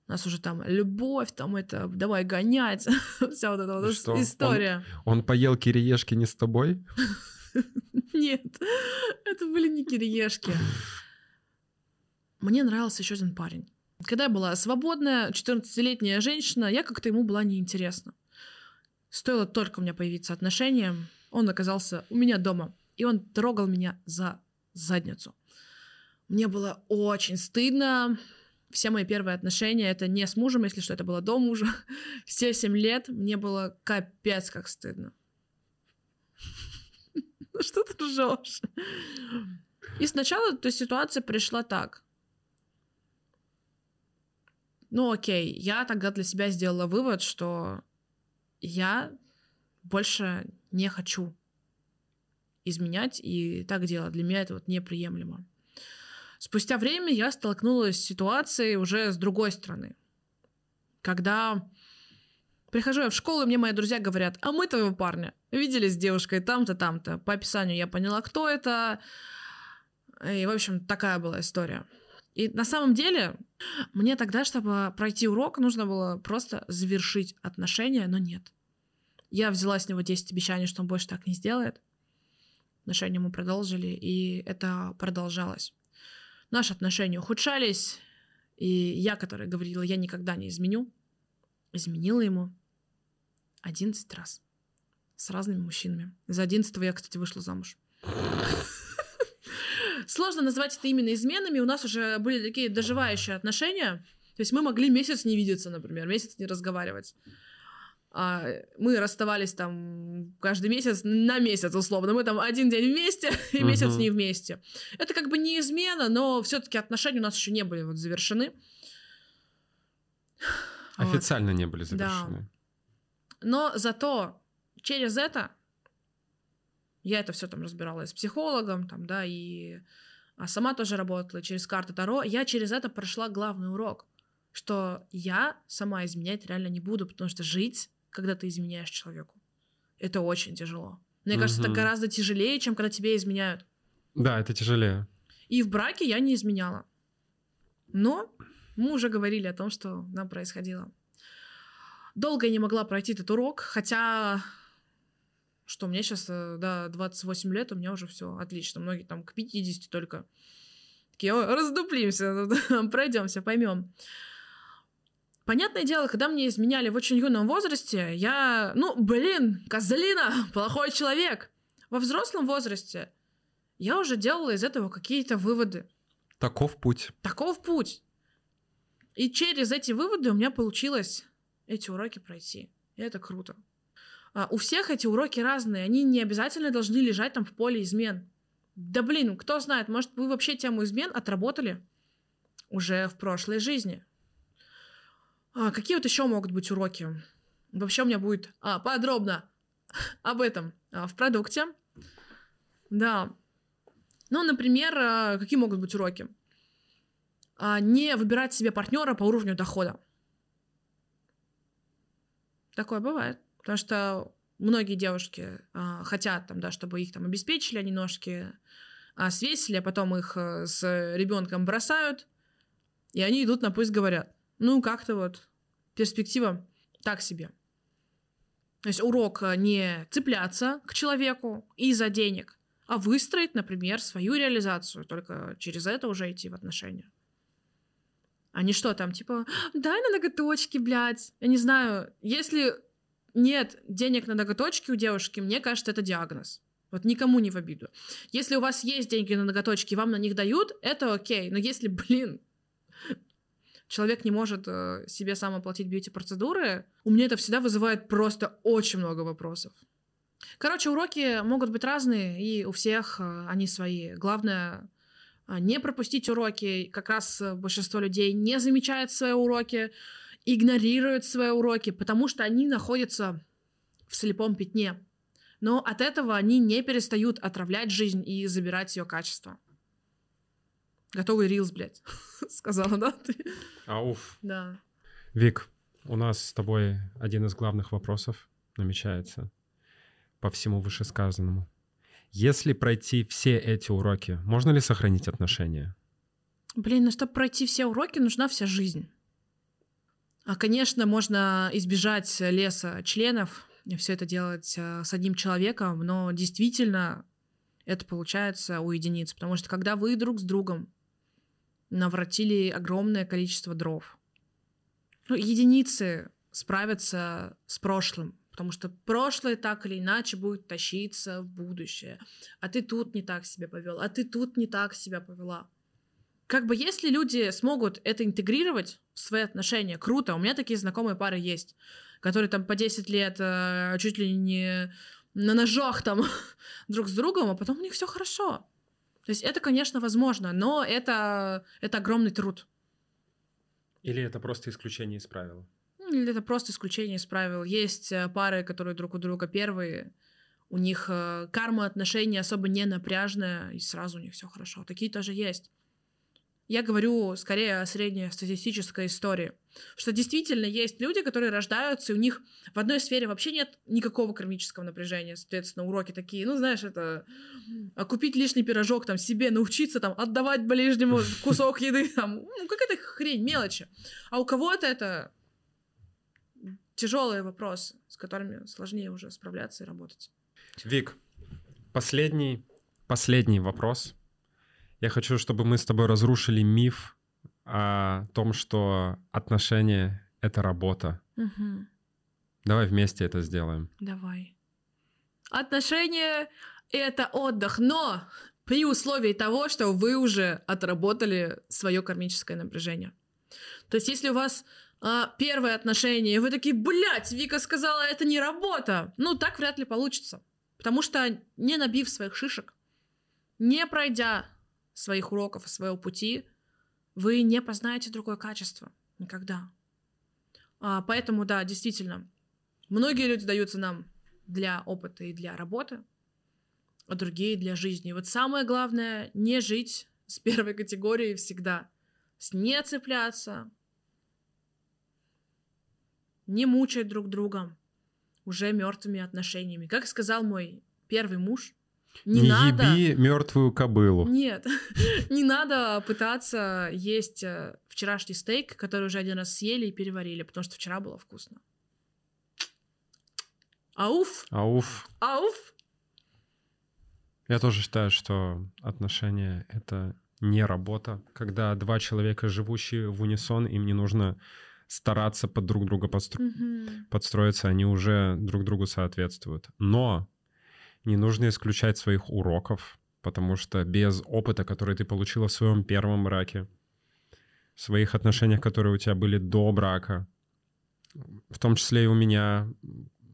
У нас уже там любовь, там это, давай гонять, вся вот эта вот Что? история. Он, он поел кириешки не с тобой? Нет, это были не кириешки. Мне нравился еще один парень. Когда я была свободная, 14-летняя женщина, я как-то ему была неинтересна. Стоило только у меня появиться отношения, он оказался у меня дома, и он трогал меня за задницу. Мне было очень стыдно, все мои первые отношения, это не с мужем, если что, это было до мужа. Все семь лет мне было капец как стыдно. Что ты ржешь? И сначала эта ситуация пришла так. Ну окей, я тогда для себя сделала вывод, что я больше не хочу изменять и так делать. Для меня это вот неприемлемо. Спустя время я столкнулась с ситуацией уже с другой стороны. Когда прихожу я в школу, и мне мои друзья говорят, а мы твоего парня видели с девушкой там-то, там-то. По описанию я поняла, кто это. И, в общем, такая была история. И на самом деле, мне тогда, чтобы пройти урок, нужно было просто завершить отношения, но нет. Я взяла с него 10 обещаний, что он больше так не сделает. Отношения мы продолжили, и это продолжалось наши отношения ухудшались, и я, которая говорила, я никогда не изменю, изменила ему 11 раз с разными мужчинами. За 11 я, кстати, вышла замуж. Сложно назвать это именно изменами. У нас уже были такие доживающие отношения. То есть мы могли месяц не видеться, например, месяц не разговаривать. А мы расставались там каждый месяц на месяц условно. Мы там один день вместе и uh-huh. месяц не вместе. Это как бы не измена, но все-таки отношения у нас еще не были вот завершены. Официально вот. не были завершены. Да. Но зато через это я это все там разбирала с психологом, там, да, и а сама тоже работала через карты Таро. Я через это прошла главный урок, что я сама изменять реально не буду, потому что жить когда ты изменяешь человеку. Это очень тяжело. Мне угу. кажется, это гораздо тяжелее, чем когда тебе изменяют. Да, это тяжелее. И в браке я не изменяла. Но мы уже говорили о том, что нам происходило. Долго я не могла пройти этот урок, хотя что мне сейчас, э, да, 28 лет, у меня уже все отлично. Многие там к 50 только такие, раздуплимся, пройдемся, поймем. Понятное дело, когда мне изменяли в очень юном возрасте, я, ну, блин, козлина, плохой человек. Во взрослом возрасте я уже делала из этого какие-то выводы. Таков путь. Таков путь. И через эти выводы у меня получилось эти уроки пройти. И это круто. А, у всех эти уроки разные. Они не обязательно должны лежать там в поле измен. Да блин, кто знает, может, вы вообще тему измен отработали уже в прошлой жизни. А, какие вот еще могут быть уроки? Вообще у меня будет а, подробно об этом а, в продукте. Да. Ну, например, э, какие могут быть уроки? А, не выбирать себе партнера по уровню дохода. Такое бывает. Потому что многие девушки а, хотят, там, да, чтобы их там обеспечили, они ножки а, свесили, а потом их а, с ребенком бросают, и они идут на пусть говорят. Ну, как-то вот перспектива так себе. То есть урок э, не цепляться к человеку из-за денег, а выстроить, например, свою реализацию, только через это уже идти в отношения. А не что там, типа, дай на ноготочки, блядь. Я не знаю, если нет денег на ноготочки у девушки, мне кажется, это диагноз. Вот никому не в обиду. Если у вас есть деньги на ноготочки, вам на них дают, это окей. Но если, блин, человек не может э, себе сам оплатить бьюти-процедуры, у меня это всегда вызывает просто очень много вопросов. Короче, уроки могут быть разные, и у всех э, они свои. Главное не пропустить уроки. Как раз э, большинство людей не замечает свои уроки, игнорируют свои уроки, потому что они находятся в слепом пятне. Но от этого они не перестают отравлять жизнь и забирать ее качество. Готовый рилс, блядь, сказала, да? Ты? Ауф. Да. Вик, у нас с тобой один из главных вопросов намечается по всему вышесказанному. Если пройти все эти уроки, можно ли сохранить отношения? Блин, ну чтобы пройти все уроки, нужна вся жизнь. А, конечно, можно избежать леса членов, и все это делать э, с одним человеком, но действительно это получается у единиц, потому что когда вы друг с другом навратили огромное количество дров, ну, единицы справятся с прошлым, потому что прошлое так или иначе будет тащиться в будущее. А ты тут не так себя повел, а ты тут не так себя повела. Как бы если люди смогут это интегрировать в свои отношения, круто. У меня такие знакомые пары есть, которые там по 10 лет э, чуть ли не на ножах там друг с другом, а потом у них все хорошо. То есть это, конечно, возможно, но это, это огромный труд. Или это просто исключение из правил? Или это просто исключение из правил. Есть э, пары, которые друг у друга первые, у них э, карма отношений особо не напряжная, и сразу у них все хорошо. Такие тоже есть. Я говорю скорее о среднестатистической истории. Что действительно есть люди, которые рождаются, и у них в одной сфере вообще нет никакого кармического напряжения. Соответственно, уроки такие, ну, знаешь, это купить лишний пирожок, там, себе научиться, там, отдавать ближнему кусок еды, там, ну, какая-то хрень, мелочи. А у кого-то это тяжелые вопросы, с которыми сложнее уже справляться и работать. Вик, последний, последний вопрос — я хочу, чтобы мы с тобой разрушили миф о том, что отношения — это работа. Угу. Давай вместе это сделаем. Давай. Отношения — это отдых, но при условии того, что вы уже отработали свое кармическое напряжение. То есть, если у вас а, первое отношение, и вы такие, блядь, Вика сказала, это не работа, ну, так вряд ли получится. Потому что не набив своих шишек, не пройдя своих уроков и своего пути, вы не познаете другое качество. Никогда. А, поэтому, да, действительно, многие люди даются нам для опыта и для работы, а другие для жизни. Вот самое главное — не жить с первой категорией всегда. С не цепляться, не мучать друг друга уже мертвыми отношениями. Как сказал мой первый муж, не, не надо... еби мертвую кобылу. Нет, не надо пытаться есть э, вчерашний стейк, который уже один раз съели и переварили, потому что вчера было вкусно. Ауф! Ауф! Ауф! Я тоже считаю, что отношения — это не работа. Когда два человека, живущие в унисон, им не нужно стараться под друг друга подстро... угу. подстроиться, они уже друг другу соответствуют. Но не нужно исключать своих уроков, потому что без опыта, который ты получила в своем первом браке, в своих отношениях, которые у тебя были до брака, в том числе и у меня,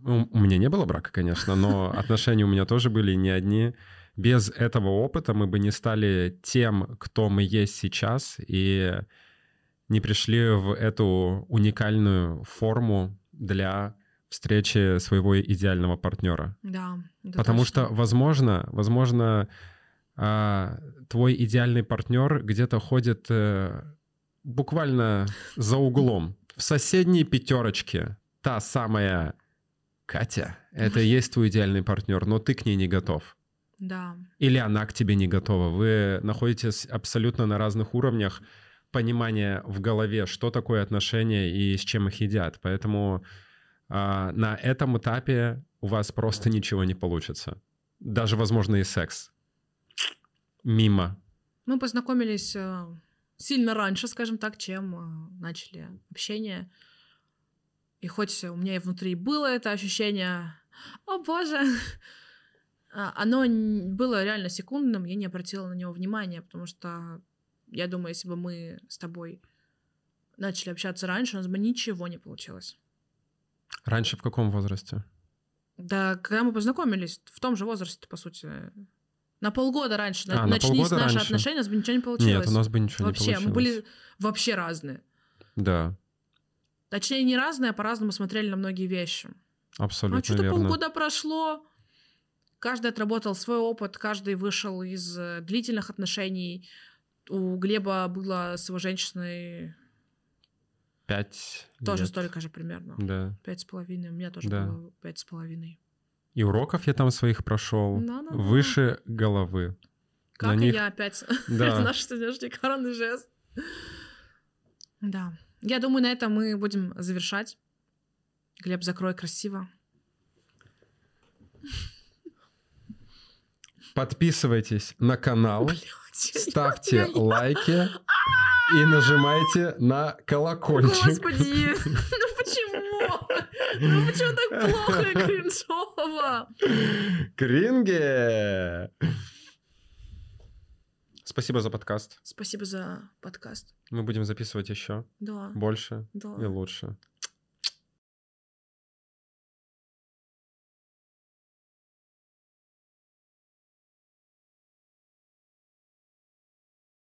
ну, у меня не было брака, конечно, но отношения у меня тоже были не одни. Без этого опыта мы бы не стали тем, кто мы есть сейчас, и не пришли в эту уникальную форму для встречи своего идеального партнера. Да. Потому точно. что, возможно, возможно, а, твой идеальный партнер где-то ходит э, буквально за углом, в соседней пятерочке, та самая Катя, это и есть твой идеальный партнер, но ты к ней не готов. Да. Или она к тебе не готова. Вы находитесь абсолютно на разных уровнях понимания в голове, что такое отношения и с чем их едят. Поэтому а, на этом этапе у вас просто ничего не получится. Даже, возможно, и секс. Мимо. Мы познакомились э, сильно раньше, скажем так, чем э, начали общение. И хоть у меня и внутри было это ощущение, о боже, а, оно было реально секундным, я не обратила на него внимания, потому что я думаю, если бы мы с тобой начали общаться раньше, у нас бы ничего не получилось. Раньше в каком возрасте? Да, когда мы познакомились, в том же возрасте, по сути, на полгода раньше, А, на начнись полгода наши раньше. отношения, у нас бы ничего не получилось. Нет, у нас бы ничего вообще, не получилось. мы были вообще разные. Да, Точнее, не разные, а по-разному смотрели на многие вещи. абсолютно а что-то верно. полгода прошло, каждый отработал свой опыт, каждый вышел из э, длительных отношений. У Глеба было с его женщиной Пять тоже лет. столько же примерно. Да. Пять с половиной. У меня тоже Да. было пять с половиной. И уроков я там своих прошел. Да-да-да. Выше головы. Как На и них- я опять. Да. Это наш сегодняшний коронный жест. Да. Я думаю, на этом мы будем завершать. Глеб, закрой красиво. Подписывайтесь на канал, Блядь, ставьте лайки и нажимайте на колокольчик. Господи, ну почему? Ну почему так плохо и кринжово? Кринге! Спасибо за подкаст. Спасибо за подкаст. Мы будем записывать еще Да, больше да. и лучше.